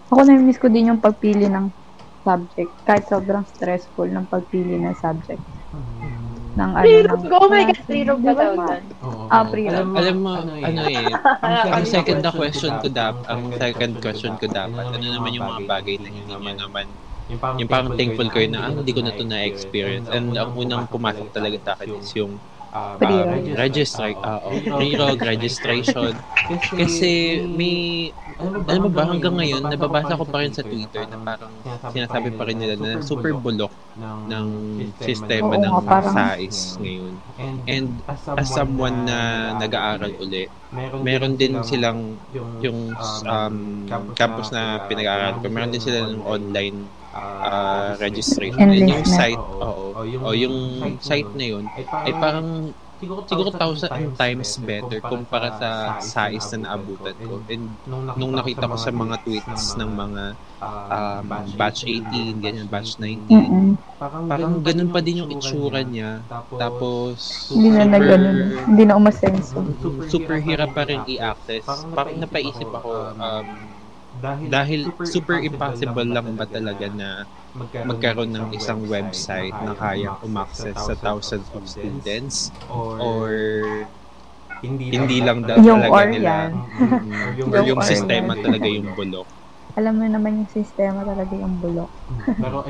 Ako na-miss ko din yung pagpili ng subject. Kahit sobrang stressful ng pagpili ng subject. Ng ano, Pre-room ng ko. Oh my God, pre-room ba doon? Oo. Ah, pre-roll. Alam mo, ano eh, ang second second na question ko dapat, ang second question ko dapat, ano naman yung mga bagay na hindi nyo naman, yung parang thankful ko yun na, ah, hindi ko na to na-experience. And ang unang pumasok talaga sa akin is yung uh, Pre-roll. register, uh, pre-rog, registration. Kasi may, alam mo ba, hanggang ngayon, nababasa ko pa rin sa Twitter na parang sinasabi pa rin nila na super bulok ng sistema ng SAIS ngayon. And as someone na nag-aaral uli, meron din silang yung um, campus na pinag-aaral ko, meron din sila ng online uh, registration. And yung site, oo, o yung site na yun, ay parang siguro thousand times better kumpara sa SAIS na naabutan ko. And nung nakita ko sa mga tweets ng mga um, batch 18, ganyan, batch 19, Mm-mm. parang ganun pa din yung itsura niya. Tapos, Hindi na nag ano, hindi na umasenso. super hirap pa rin i-access. Parang napaisip ako, um, dahil super impossible lang ba talaga na magkaroon ng isang website na kayang umaccess sa thousands of students or hindi lang daw talaga or nila yan. Mm, or Yung yung sistema talaga yung bulok. Alam mo naman yung sistema talaga yung bulok.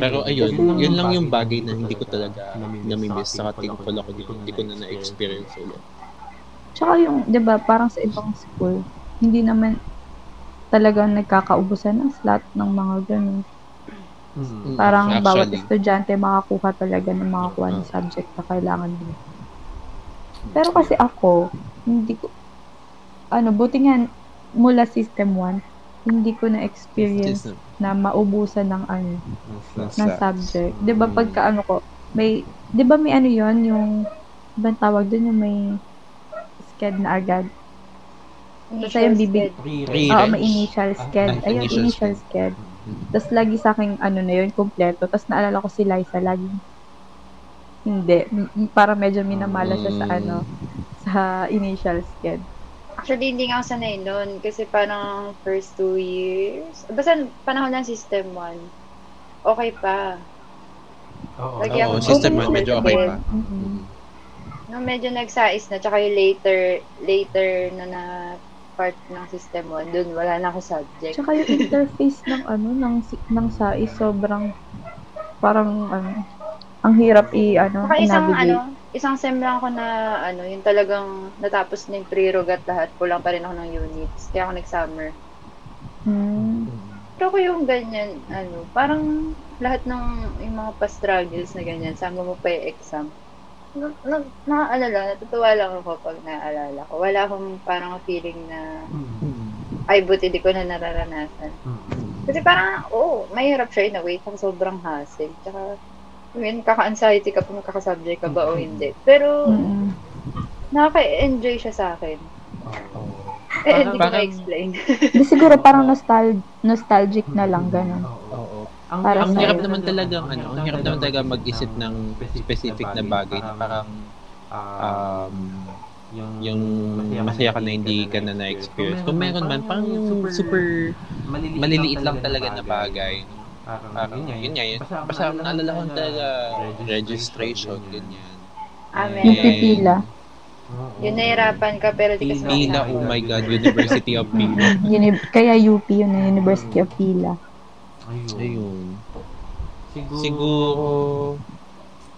Pero ayun, yun lang yung bagay na hindi ko talaga namimiss sa thankful ako dito. Hindi ko na na-experience ulit. Tsaka yung, di ba, parang sa ibang school, hindi naman talagang nagkakaubusan ng slot ng mga ganun. Mm, Parang bawat actually. estudyante makakuha talaga ng makakuha ng subject na kailangan nila. Pero kasi ako, hindi ko, ano, buti nga mula system 1, hindi ko na-experience na maubusan ng ano, ng subject. 'Di ba pagka ano ko, may 'di ba may ano 'yon, yung ibang tawag doon yung may sked na agad. Basta yung bibig. Oo, may initial sked. Ah, Ayun, initial initial sked. Tapos lagi sa akin ano na 'yun, kompleto. Tapos naalala ko si Liza lagi hindi. M- Para medyo minamala siya sa ano, sa initial sked. Actually, hindi nga ako sanay nun. Kasi parang first two years, basta panahon ng system 1, okay pa. Oo, Lagi Oo, system Okay, one, medyo okay pa. Mhm. Nung medyo nagsais na, tsaka yung later, later na na part ng system 1, dun wala na ako subject. Tsaka yung interface ng ano ng ng SAIS sobrang parang ano ang hirap i ano Saka isang ano, isang sem lang ako na ano, yung talagang natapos na yung prerogat lahat, kulang pa rin ako ng units. Kaya ako nag-summer. Hmm. Pero ko yung ganyan, ano, parang lahat ng yung mga pa-struggles na ganyan, sama mo pa yung exam. Na, na, naaalala, natutuwa lang ako pag naaalala ko. Wala akong parang feeling na, ay, buti di ko na nararanasan. Kasi parang, oo, mahirap siya in a way, pang sobrang hassle. Tsaka, I mean, kaka-anxiety ka pa magkakasubject ka ba o hindi. Pero, Mm-mm. nakaka-enjoy siya sa akin. Eh, hindi ko ma-explain. Di siguro parang nostal nostalgic na lang ganun. Oo. Para Ang sa- hirap naman talaga, ano, ang hirap naman talaga mag-isip ng specific na bagay na parang um, yung masaya ka na hindi ka na na-experience. Kung meron man, parang yung super maliliit lang talaga na bagay. Parang, yun nga, yun. Basta naalala ko talaga registration, ganyan. Amen. Yung pipila. Yun, nahirapan ka, pero di ka Pila, oh my God, University of Pila. Uni- kaya UP yun na University of Pila. Ayun. Siguro,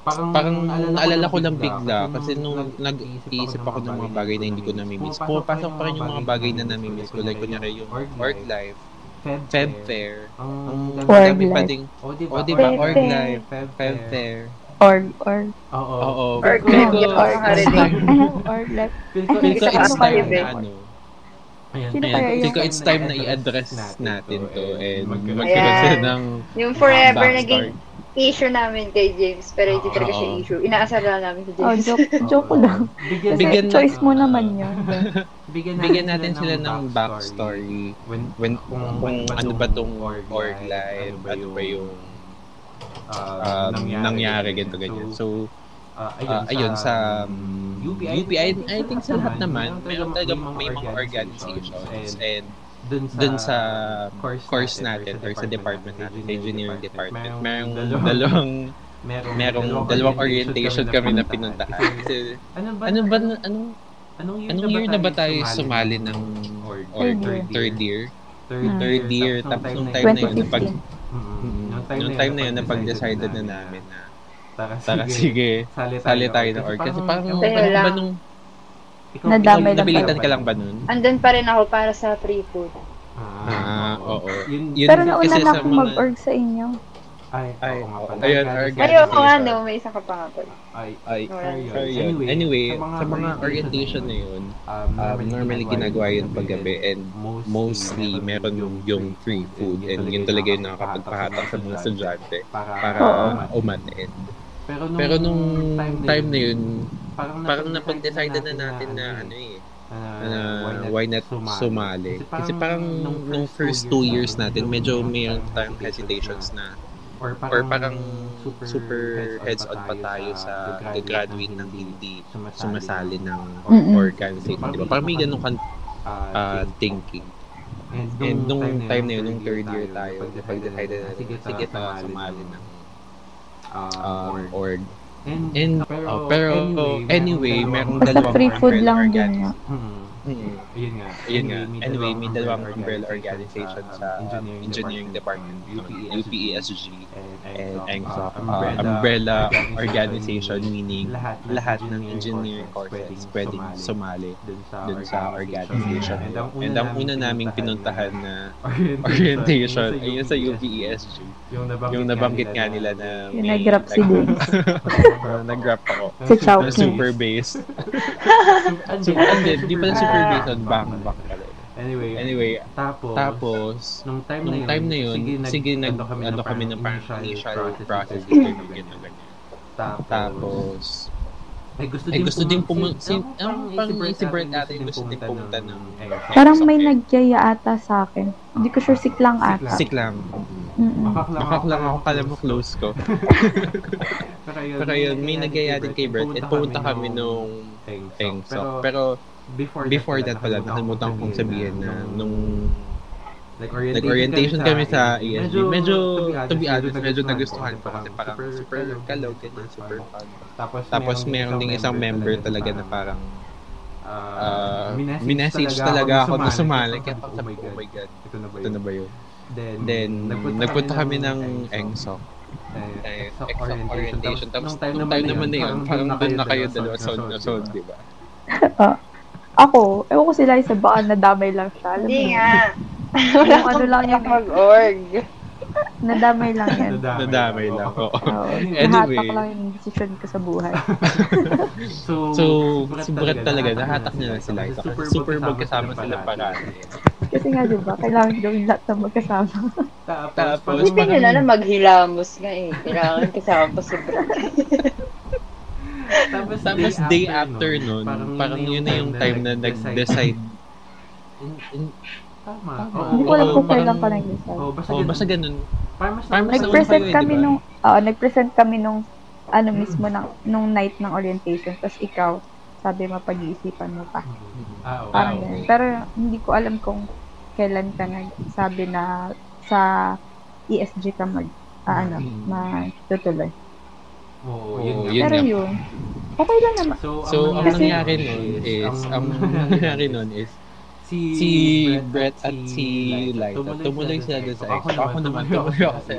parang naalala ko lang bigla kasi nung nag-iisip ako ng mga bagay na hindi ko namimiss, pumapasok pa rin yung mga bagay na namimiss ko. Like, kunyari yung work life, Feb Fair, ang Org dami pa life. ding, O, diba, Feb org Fair. life, Feb Fair. Org, org. Oo. Oo. Org life, Ano, org life. Feel ko, feel ko it's ano time na eh? Ano, Sino Ayan, yung ko it's time na i-address natin to and magkaroon Ayan. sila ng Yung forever backstory. naging issue namin kay James, pero hindi talaga siya issue. Inaasar lang namin si Oh, James. joke, joke ko lang. Bigyan, Kasi Bigyan na- choice mo naman yun. bigyan natin sila ng backstory when, when kung, kung ano ba tong org org life, ano ba yung um, nangyari, ganito ganyan. So, uh, ayun, sa um, UP, I, I think sa lahat naman, mayroon talaga may mga organizations and dun sa, dun sa course, course natin or sa department natin, sa engineering department, merong dalawang merong, merong dalawang orientation kami na pinuntahan. Kasi, ano ba, ano ba, anong, anong year, anong year na ba tayo sumali ng or, or Third year. third year? third, year, tapos nung time na yun, 2015. Mm, nung time na yun, napag-decided na namin na, Tara, tara sige, sali sali tayo ng org. Kasi parang, Kaya ano ba nung, ikaw- Nadamay ikaw- lang napilitan ka lang ba nun? Andun pa rin ako para sa free food. Ah, oo. Yun, Yun Pero kasi nauna sa na akong mga- mag-org sa inyo. ay, Ay, oo nga pala. Ayun, Organization. Ay, nga, no. May isa ka pa nga pala. Ay, Ay, Wala. Pero yun. Anyway, sa mga orientation na yun, um, um, normally ginagawa yun paggabi and mostly meron yung, yung free food and yun talaga yung nakakapagpahatak sa mga estudyante para Oo. umattend. Pero nung, Pero nung time na yun, parang, parang napag-decide na natin na ano eh, na na why not sumali. Kasi parang nung first two years natin, medyo mayroon tayong hesitations na or or parang super heads-on pa tayo sa graduate ng hindi sumasali ng Mm-mm. organization. Di ba? Parang may ganun kang uh, thinking. And nung time na yun, nung third year tayo, pag-decide na sige, ta, sumali ng um, org. And, And, oh, pero anyway, merong Basta dalawang free food lang din. Hmm, Mm. Ayun nga. Ayun nga. Anyway, may dalawang umbrella organization sa engineering department, UPESG and ENGSOC. Uh, umbrella organization meaning lahat ng engineering courses pwedeng sumali dun sa organization. And ang una naming pinuntahan na orientation ay sa UPESG. Yung nabanggit nga nila na Yung may nag-rap si Dave. nag-rap ako. Si Chao Na King. super bass. So, hindi, di pala super based on back back pala. Anyway, Anyway, tapos, tapos, nung time nung na time na yun, sige, nag, ano kami ng parang initial process, ganyan, ganyan, ganyan. Tapos, Tapos, ay gusto ay din gusto din pumunta, pumunta, si, ang parang si Brent ate, gusto din pumunta ng, Parang may nagyaya ata sa akin. Hindi ko sure siklang ata. Sik lang. Makak lang ako, kala mo close ko. Pero yun, may nagaya din kay Brent, at pumunta kami nung Engso. Pero, before that pala, nakalimutan kong sabihin na nung nag-orientation kami sa ESG, medyo, to be honest, medyo nagustuhan ko kasi parang super kalog, ganyan, super fun. Tapos, Tapos meron ding isang member talaga na parang uh, uh, minessage talaga ako na sumali. Kaya oh parang sabi ko, oh my God, ito na ba ito yun? na ba yun? Then, Then, nagpunta kami ng ENGSOC. eh, Eh, exoc orientation. Tapos, nung time naman na yun, parang doon na kayo dalawa sound na sound, di ba? Ako, ewan ko sila isa baka nadamay lang siya. Alam Hindi nga. Yung ano lang yung mag-org. nadamay lang yan. Nadamay lang. Oo. Oo, Anyway. nahatak lang yung decision ko sa buhay. So, So, si Brett talaga, nahatak niya na sila. Isa. Super magkasama sila parati. Kasi nga, di ba, kailangan gawin lahat ng magkasama. Tapos, Buti nyo na lang maghilamos nga eh. Kailangan kasama pa si Brad. Tapos, Tapos day after nun, parang yun na yung time na nag-decide. In- in- Tama. Tama. Oo, Hindi ko alam kung kailan parang- pa nag-decide. Oo, basta Oh, ganun. basta ganun. Parang Parang Nag-present kami di ba? nung, oo, nag-present kami nung, ano mismo, ng, nung night ng orientation. Tapos ikaw, sabi mo, pag-iisipan mo pa. Ah, okay. Parang okay. ganun. Pero hindi ko alam kung kailan ka nagsabi na sa ESG ka mag, ah, ano, Mm. matutuloy. Oo, Oo, yun nga. yun Pero nga. yun, okay lang naman. So, So, ang Kasi- nangyari nun is, ang nangyari nun is, si, si Brett at si Liza, tumuloy sila doon sa Ako expo. Ako naman, tumuloy ako sa.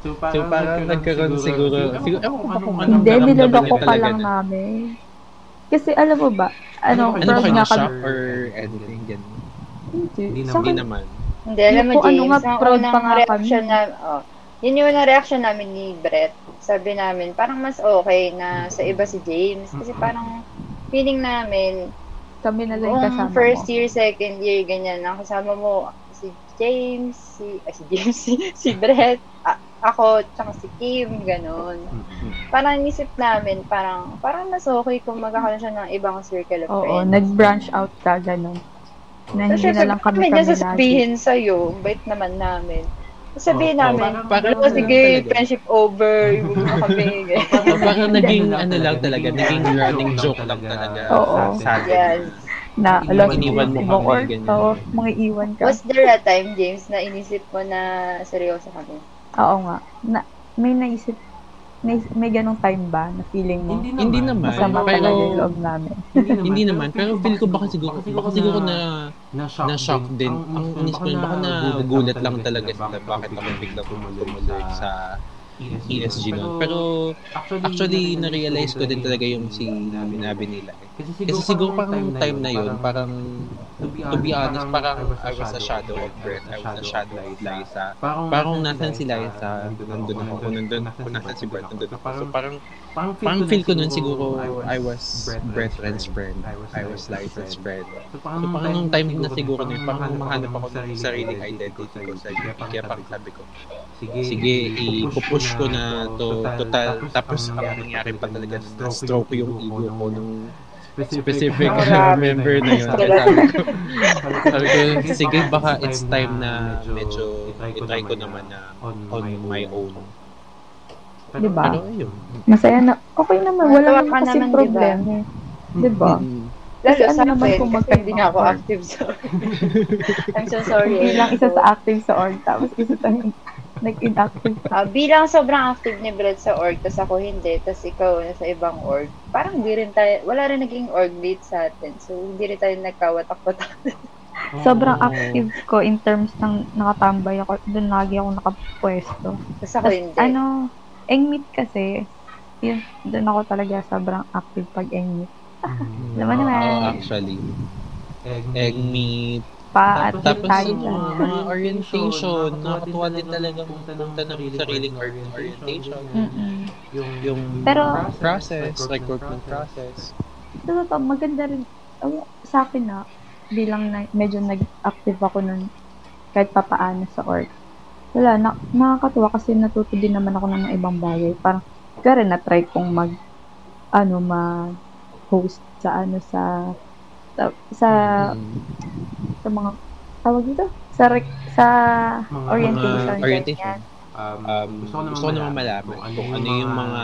So, So, parang nagkaroon siguro, siguro, ewan ko ba kung anong Hindi, niloloko talaga lang na- namin. Kasi alam mo ba, ano, Ano ba nga kami. or anything? Ganun. Hindi. Hindi naman. Hindi akin, naman. Hindi, alam mo, Yung kung ano James, nga, ang proud unang pa nga reaction kami. na, oh, yun yung reaction namin ni Brett. Sabi namin, parang mas okay na sa iba si James. Kasi parang feeling namin, kami na lang yung kasama first mo. year, second year, ganyan, ang kasama mo, si James, si, ay, si James, si, si Brett, a- ako, tsaka si Kim, ganun. Parang nisip namin, parang, parang mas okay kung magkakaroon siya ng ibang circle of Oo, friends. nag-branch out ka, ganun. Na So, hindi na lang kami kami lagi. sasabihin sa'yo, bait naman namin. Sabihin Oo, namin, parang- parang "Oh, sige, talaga. friendship over, huwag na kami. Parang naging, ano lang talaga, naging running joke lang talaga Oo. sa atin. Yes. na Iniwan lost iniwan mo mo kami, or ganyan. oo, mga iwan ka. Was there a time, James, na inisip mo na seryoso kami? Oo nga. Na, may naisip, may, may ganong time ba na feeling mo? Hindi Hindi naman. Masama pero- talaga yung loob namin. Hindi naman, pero feel ko baka siguro, baka siguro na na-shock, na-shock din. Ang inis ko yun, baka na gulat lang talaga sila bakit ako biglang tumuloy sa ESG nun. Pero actually, na-realize ko din talaga yung si sinabi nila. eh. Kasi siguro parang time na yun, parang to be honest, parang I was a shadow of Brett. I was a shadow of Liza. Parang nasan si Liza, nandun ako. Nandun, kung nasan si Brett, nandun ako. So parang, parang feel ko nun siguro I was Brett Ren's friend. I was Liza's friend. So parang nung time na siguro na yun, parang mahanap ako ng sariling identity ko sa UP. Kaya parang sabi ko, sige, ipupush ko na to total. Tapos ang nangyari pa talaga, na-stroke yung ego ko nung specific Marami. member na yun. Kaya sabi ko, sabi ko, sige, baka it's time na medyo itry ko naman na on my own. Diba? Pero ayun. Masaya na, okay naman, wala naman kasi naman, diba? problema. eh. Diba? Mm. Lalo Kasi ano sa naman kung kasi hindi na ako active sa I'm so sorry. Bilang isa So, sa active sa org, tapos isa sa nag-inactive sa ah, bilang sobrang active ni Brett sa org, tas ako hindi, tas ikaw sa ibang org, parang di rin tayo, wala rin naging org lead sa atin. So, hindi rin tayo nagkawatak-watak. Sobrang active ko in terms ng nakatambay ako. Doon lagi ako nakapwesto. Tas ako Tas, hindi. ano, engmeet kasi, yun, doon ako talaga sobrang active pag engmeet. Naman naman. Oo, actually. Egg meat. Pa, at Tapos tayo dyan. mga orientation, nakakatuwa din talaga pumunta ng sariling or- orientation. Mm-mm. Yung Pero- process, recruitment process. Sa totoo, maganda rin. Oh, sa akin na, bilang na, medyo nag-active ako nun kahit papaano sa org. Wala, na, nakakatuwa kasi natuto din naman ako ng mga ibang bagay. Parang, kaya rin na-try kong mag, ano, mag-host sa, ano, sa, sa, sa, Mm. sa mga, tawag dito? Sa, rec, sa Mga- orientation. mga orientation. ganyan. Um, gusto ko naman malaman kung ano yung mga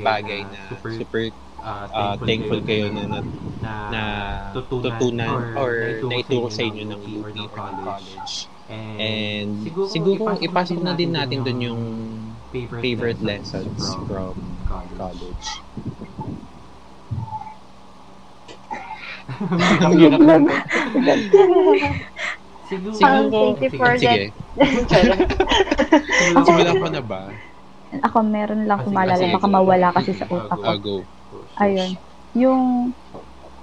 bagay na super uh, thankful kayo na, na, na tutunan or naituro sa inyo ng UP or ng college. And siguro ipasok na din natin dun yung favorite lessons from college. Ang hirap na. Siguro, Siguro, sige. Simulan ko na ba? Ako meron lang Ah, kumalala, baka mawala kasi sa utak ko. Ah, go. Ayun. Yung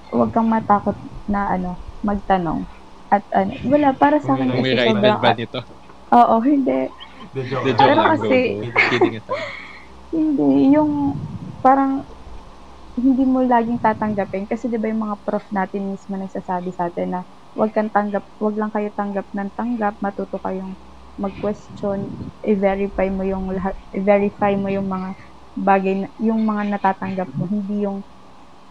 huwag kang matakot na ano, magtanong. At ano, wala para sa akin May kasi right sobrang, ba nito? oo, hindi. The joke. The joke Pero lang, kasi-. Hindi, yung parang hindi mo laging tatanggapin. Kasi 'di ba yung mga prof natin mismo nagsasabi sa atin na huwag kang tanggap, huwag lang kayo tanggap ng tanggap, matuto kayong mag-question, i-verify mo yung lahat, i-verify mo yung mga bagay yung mga natatanggap mo, hindi yung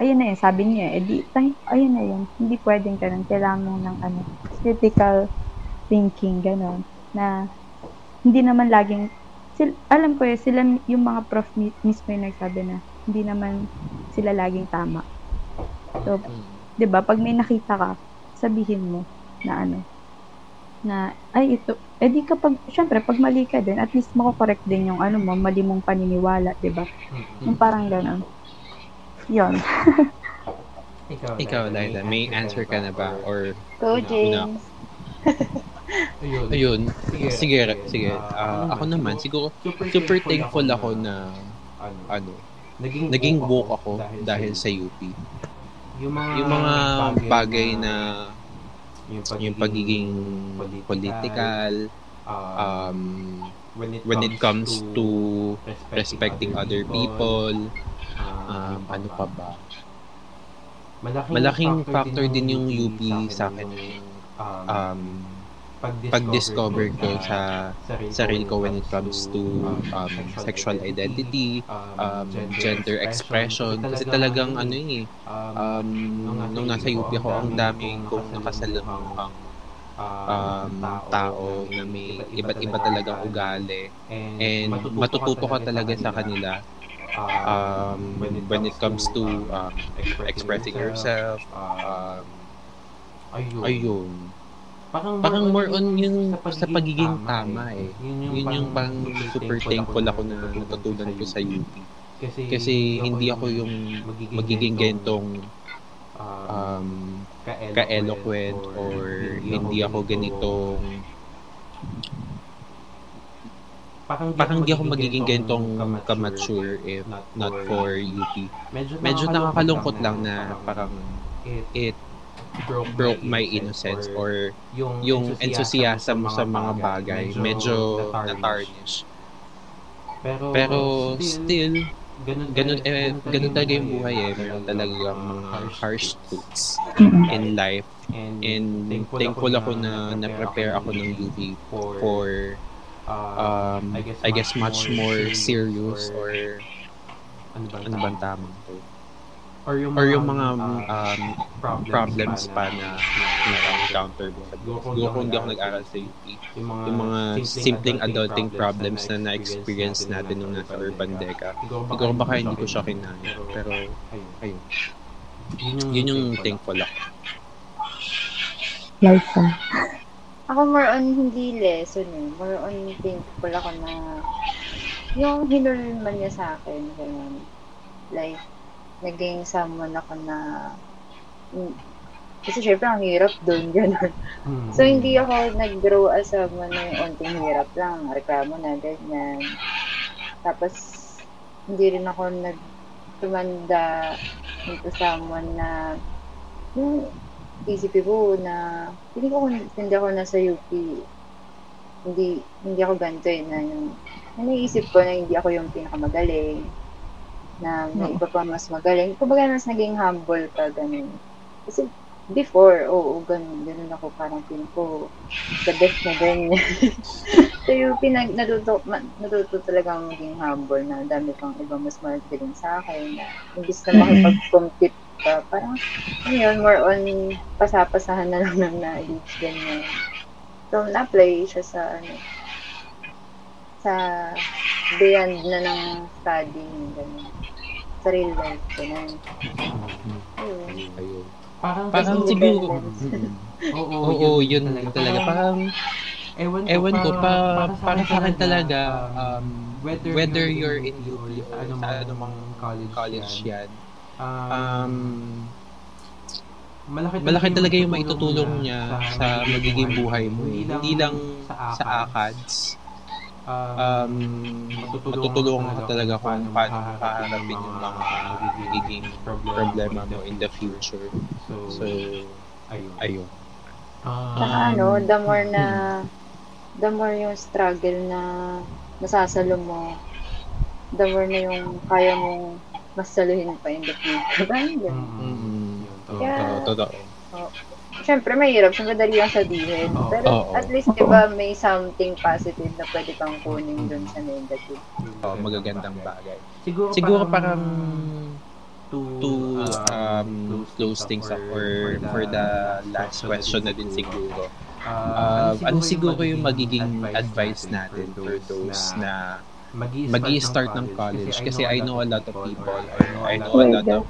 ayun na yun, sabi niya, eh, di, tang, ayun na yun, hindi pwedeng ganun, kailangan mo ng ano, critical thinking, ganun, na hindi naman laging sil, alam ko eh, sila yung mga prof mi- mismo yung nagsabi na hindi naman sila laging tama. So, Mm. 'di ba, pag may nakita ka, sabihin mo na ano na ay ito eh di kapag syempre pag mali ka din at least mako-correct din yung ano mo mali mong paniniwala 'di ba yung parang gano'n yon Ikaw, Ikaw, Liza, may answer ka na ba? Or, Go. James. Ayun. ayun, sige, sige. Ah, ako naman, siguro, super thankful ako na, ano, naging woke ako dahil sa UP. yung mga, Yung mga bagay na, yung pagiging political, um, when it comes to respecting other people, um, ano pa ba? Malaking factor din yung UP sa akin yung um, pag-discover ko sa sarili ko when it comes to um, sexual identity, um, gender expression. Kasi talagang ano yun eh, um, nung nasa UP ako, ang daming kong nakasalubong um, tao na may iba't iba talagang ugali. And matututo ka talaga sa kanila um, when it comes to um, expressing yourself, um, Ayun. Parang, Parang more on yung yung sa pagiging tama eh. Yun yung parang super thankful ako na natutunan ko sa UP. Kasi, Kasi hindi ako yung magiging gentong um, um, ka-eloquent or hindi ako ganitong parang, parang hindi ako magiging gentong kamature if not for UP. Medyo, Medyo nakakalungkot lang na parang it, it broke my innocence or yung, yung enthusiasm sa mga bagay medyo na-tarnish. Pero, Pero still, ganun, ganun, eh, ganun talaga yung buhay eh. Meron talagang mga harsh truths Mm-mm. in life. And, And thankful ako na na-prepare ako ng UP for uh, um, I guess much more serious or ano ba ano bang tamang to? Or yung Or yung mga uh, um, problems pa na na-encounter ko. Siguro kung hindi ako nag-aral sa UP, yung mga, yung mga simpleng adulting problems na na-experience natin nung nasa Urban Deca, siguro baka hindi ko siya kinaya. Pero, ayun. Yun yung thankful ako. Liza. Ako more on hindi lesson eh. More on thankful ako na yung hinulman niya sa akin. Ganun. Like, naging someone ako na kasi syempre ang hirap doon, gano'n. Hmm. So, hindi ako nag-grow as someone na yung onting hirap lang, reklamo na, ganyan. Tapos, hindi rin ako nagtumanda into someone na yung isip ko na hindi ko hindi ako nasa UP hindi hindi ako ganito eh na yung na naisip ko na hindi ako yung pinakamagaling na may iba pa mas magaling. Kumbaga mas naging humble ka ganun. Kasi before oo ganun ganun ako parang pin ko the best na ganyan so yung pinag natuto ma- natuto talagang maging humble na dami pang iba mas magaling sa akin na imbis na makipag-compete ka parang ano yun more on pasapasahan na lang ng na-reach ganyan. So na-apply siya sa ano sa beyond na ng studying ganyan sa real life ganyan ayun Ayun. Parang, Parang siguro, Mm-mm. Oo, oo, yun talaga. Parang, ewan ko, ewan ko, pa, para para sa akin talaga, um, um, whether, whether you're in UP UP or sa sa anumang college, college yan, yan, um, um, malaki, malaki talaga yung maitutulong niya sa magiging buhay mo. eh. Hindi lang sa ACADS. Um, matutulungan ka talaga kung paano haharapin yung mga magiging problema mo in the future. So, ayun. ayun. Saka Um, ano, the more na, the more yung struggle na nasasalo mo, the more na yung kaya mong masaluhin pa in the future. Parang ganun. Mm, Yeah. totoo, totoo. Siyempre, mahirap. Siyempre, dali lang sabihin. Pero Oo. at least, di ba, may something positive na pwede kang kunin dun sa negative. Oh, magagandang bagay. Siguro, Siguro parang to, to um, close things up or for the last question na din siguro. Uh, ano siguro yung magiging advice natin for those na mag start ng college? Kasi I know a lot of people I know a lot of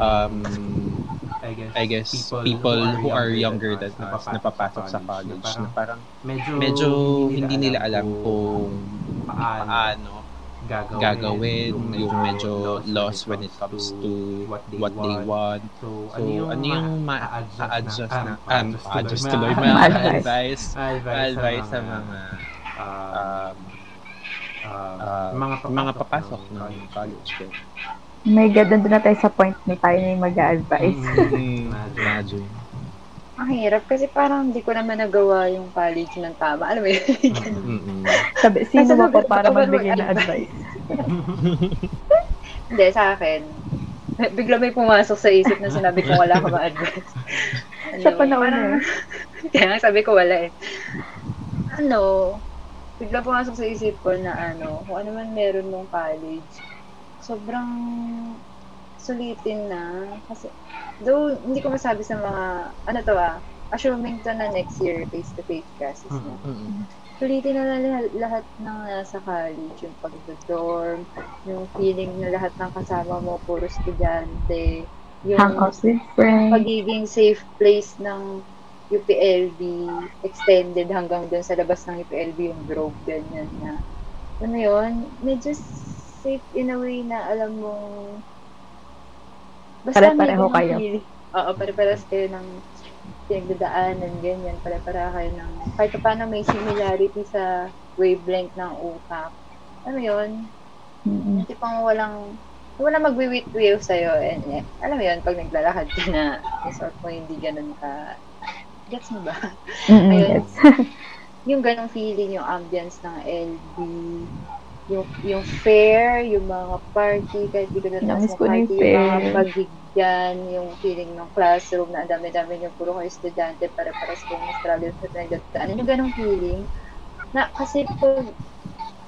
um, I guess people who are younger than us na papasok sa college. na parang medyo hindi nila alam kung paano gagawin, yung medyo lost when it comes to what they want. So, ano yung ma-adjust na, um, adjust tuloy, ma-advise, ma-advise sa mga um, uh, mga, mga papasok ng college. My God, nandun na tayo sa point na tayo na yung mag-a-advise. Imagine. Ang hirap kasi parang hindi ko naman nagawa yung college ng tama. Alam mo yun? Mm-mm. Sabi, sino ba pa para magbigay ng advice? Hindi, sa akin. Bigla may pumasok sa isip na sinabi ko wala ka ma-advise. Sa panahon na yun. Kaya nga sabi ko wala eh. Ano, bigla pumasok sa isip ko na ano, kung ano man meron nung college, sobrang sulitin na. Kasi, though, hindi ko masabi sa mga, ano to ah, assuming to na next year face-to-face classes na. Mm-mm. Sulitin na lahat, lahat ng nasa college, yung pag-dorm, yung feeling na lahat ng kasama mo puro estudyante, yung pagiging safe place ng UPLB extended hanggang dun sa labas ng UPLB yung grove, ganyan na. Ano yun? Medyo safe in a way na alam mo basta Pare-pareho kayo. feeling. Oo, pare-pares kayo ng pinagdadaanan, ganyan. Pare-pareho kayo ng kahit pa paano may similarity sa wavelength ng utak. Ano yun? Mm-mm. Yung tipong walang walang magwiwit-wiw sa'yo. And, eh, alam mo yun, pag naglalakad ka na, yung sort mo hindi ganun ka, gets mo ba? Mm-mm, Ayun. yes. yung ganong feeling, yung ambience ng LB, yung, yung fair, yung mga party, kahit di ko na tapos na yung party, yung mga fair. pagigyan, yung feeling ng classroom na ang dami-dami yung puro kayo estudyante, para-paras kayong struggle sa pinagdadaanan. Yung ganong feeling, na kasi pag,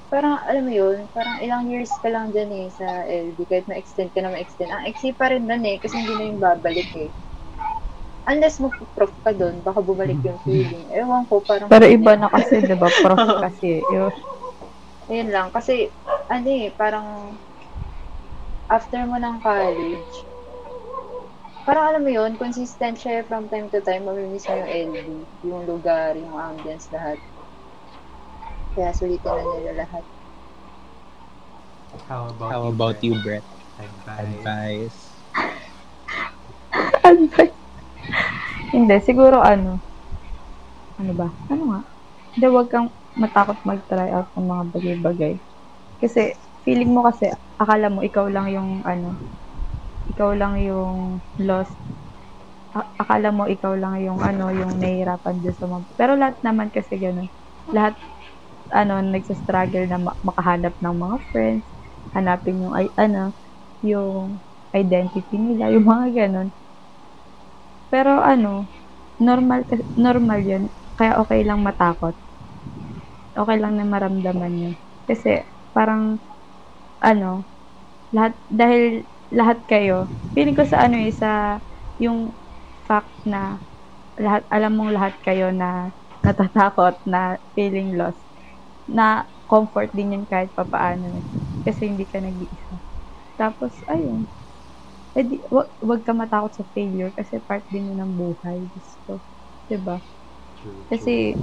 parang, alam mo yun, parang ilang years ka lang dyan eh sa LB, kahit ma-extend ka na ma-extend. Ang exe pa rin nun eh, kasi hindi na yung babalik eh. Unless mag-prof ka doon, baka bumalik yung feeling. Ewan ko, parang... Pero iba na kasi, di ba? Prof kasi. Yun. Ayun lang. Kasi, ano eh, parang after mo ng college, parang alam mo yun, consistent siya from time to time, mamimiss mo yung LB, yung lugar, yung ambience, lahat. Kaya sulitin na nila lahat. How about, How about you, Brett? Advice. Advice? Advice. Hindi, siguro ano. Ano ba? Ano nga? Hindi, wag kang matakot mag-try out ng mga bagay-bagay. Kasi, feeling mo kasi, akala mo, ikaw lang yung, ano, ikaw lang yung lost. A- akala mo, ikaw lang yung, ano, yung nahihirapan dyan sa mga... Pero lahat naman kasi ganun. Lahat, ano, nagsastruggle na ma- makahanap ng mga friends, hanapin yung, ay, ano, yung identity nila, yung mga ganun. Pero ano, normal normal 'yun. Kaya okay lang matakot. Okay lang na maramdaman 'yun. Kasi parang ano, lahat dahil lahat kayo, feeling ko sa ano eh, sa yung fact na lahat alam mong lahat kayo na natatakot na feeling lost na comfort din yun kahit papaano eh. kasi hindi ka nag-iisa tapos ayun eh di, wag, wag ka matakot sa failure kasi part din yun ng buhay. Gusto. 'Di ba? True, Kasi,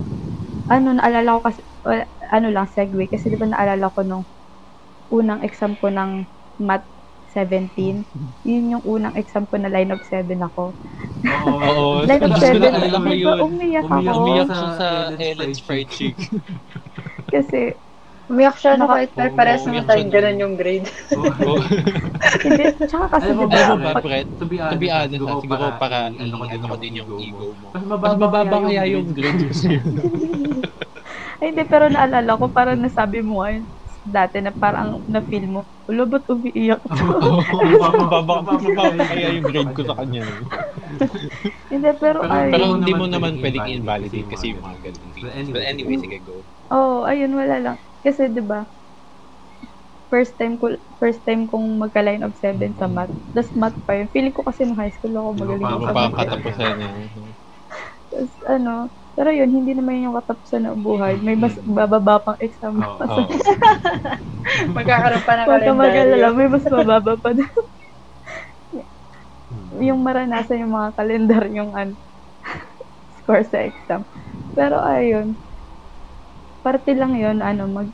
ano, naalala ko kasi, wala- ano lang, segue. Kasi di ba naalala ko nung unang exam ko ng Math 17. Yun yung unang exam ko na line of 7 ako. Oo. Oo. Line of Gusto 7, na alam mo di yun. ba umiyak ako. Umiyak siya sa Ellen's Fried Chicken. Kasi, Umiyak siya na kahit par- pares Oo, naman tayong siya ganun yung grade. Oo. hindi, tsaka kasi, Alam mo di ba, Alam mo ba, ba, pag- Brett? To be To honest, be honest, siguro siguro para i- ano ko din yung ego mo. Mas mababa, mababa kaya yung grade mo sa'yo. Ay, hindi, pero naalala ko, parang nasabi mo ngayon, dati na parang na-feel mo, ulo, ba't umiiyak to? Mababa mababa kaya yung grade ko sa kanya. hindi, pero, Pero- ay, Pero hindi mo naman pwedeng invalidate kasi kasi yung mga ganun But things. anyway, But anyway, sige. go. Oo, oh, ayun, wala lang. Kasi, di ba, first time ko first time kong magka-line of 7 sa math. Tapos math pa yun. Feeling ko kasi nung high school ako magaling pa- ako Ano sa pa math. katapusan niya? Tapos ano, pero yun, hindi naman yun yung katapusan ng buhay. May mas bababa pang exam. Oo. Mas, Oo. Magkakaroon pa ng Huwag ka mag-alala, kalendaryo. may mas mababa pa doon. Hmm. yung maranasan yung mga kalendar yung an score sa exam. Pero ayun, parte lang yun, ano, mag,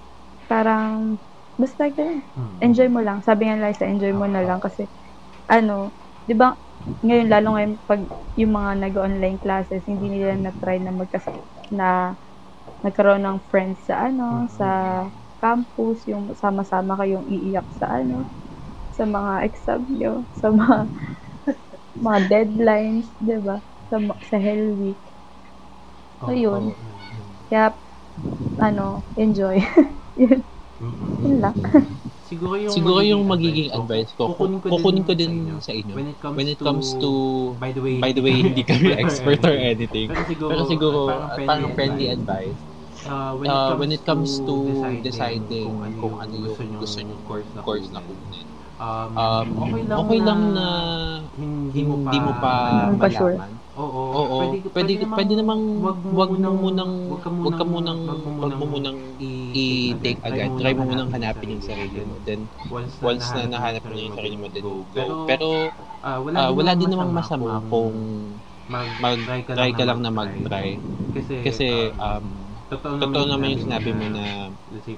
parang, basta ganun, Hmm. enjoy mo lang. Sabi nga Liza, enjoy mo na lang kasi ano, 'di ba? Ngayon lalo ngayon pag yung mga nag-online classes, hindi nila na-try na magkas na nagkaroon ng friends sa ano, sa campus, yung sama-sama kayong iiyak sa ano, sa mga exam nyo, sa mga mga deadlines, 'di ba? Sa sa Hell Week. Oo, oo. Kaya ano, enjoy. Yun, yun lang. Siguro yung Siguro yung magiging advice ko, kukunin kukunin ko din din sa inyo. When it comes, When it comes to, by the way, by the way, hindi kami expert or anything. Pero siguro, Pero siguro, parang parang friendly advice. Uh, Uh, when it comes to deciding kung ano yung gusto nyo course na course na kunin, kunin. Um, Um, okay lang, okay lang na hindi hindi mo pa Hindi pa sure. malaman. Oo, Oo, pwede, pwede, namang wag mo munang, wag ka munang, wag mo munang i-take agad. Try mo munang hanapin yung sarili mo. Then, once na nahanap mo yung sarili mo, then go. Pero, uh, ah, wala din namang masama kung mag-try ka, ka lang na mag-try. Kasi, Kasi, um, um, totoo, totoo naman yung sinabi mo na,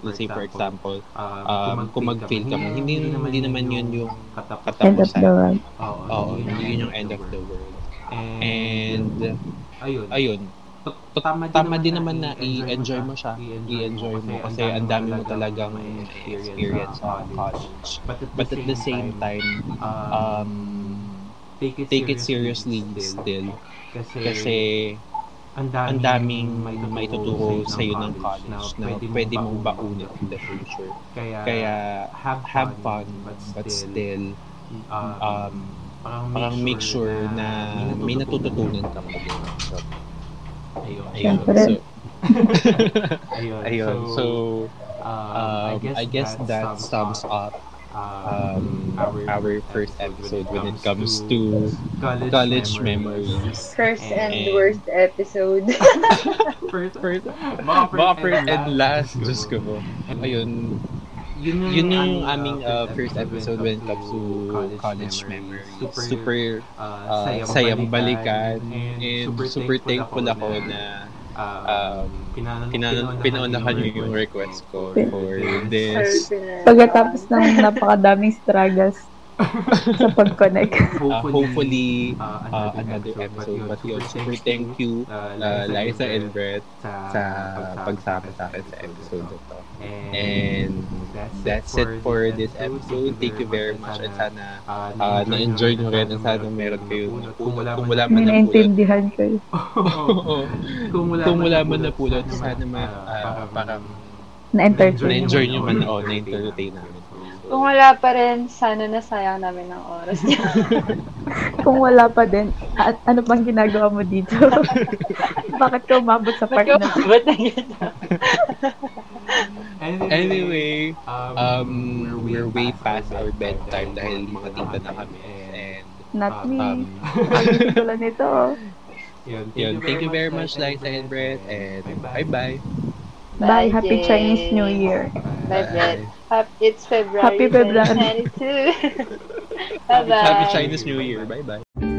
let's say for, example, um, um, kung mag-fail ka man, hindi, hindi naman yun yung katapusan. End of katapusan. the world. Oo, Oo, hindi yun yung end of the world. And, And, ayun, ayun, tama, tama din naman na i-enjoy mo siya. I-enjoy mo kasi ang dami mo talagang experience sa college. But at, But at the same time, um, take it, take it seriously still. still. Kasi, Ang ang daming, daming maituturo sa iyo ng college na pwede mong baunin in the future. Kaya, Kaya have, have fun, but still, um, um, parang make sure na may natututunan ka pa din. So, Ayun. ayun. So, Ayun. ayun. So, um, um, I guess that sums up um, our first episode when it comes to college memories. First and And- worst episode. first, First, Baka baka first and last, Diyos ko po. Ayun, Yun yung, yun yung aming uh, first episode when it comes to college memories. Super uh, uh, sayang balikan and super thankful ako na um, pinan- pinaunahan niyo yung request ko for this. Pagkatapos ng napakadaming struggles sa pag-connect. Uh, hopefully, uh, another episode. But yun, super thank you, uh, Liza and Brett, sa pagsama sa akin sa episode na to. And that's it for this episode. Thank you very much. And sana uh, na-enjoy nyo rin. And sana meron kayo Kung wala man- napulot. naintindihan kayo. Oo. kung wala, man napulot, napulot, sana ma, uh, parang Na-entertain. na-enjoy nyo man o na-entertain namin. Kung wala pa rin, sana nasayang namin ng oras niya. Kung wala pa din, at ano pang ginagawa mo dito? Bakit ka umabot sa part na? Ba't na? Anyway, um, we're way past our bedtime dahil mga tita na kami. And Not me. um, Ang tulad nito. yun, thank you very much, Liza and Brett. And bye-bye. Bye. Bye, Happy Jay. Chinese New Year. Bye, Brett. Happy, it's February Happy February. 2022. Bye-bye. Happy Chinese New Year. Bye-bye.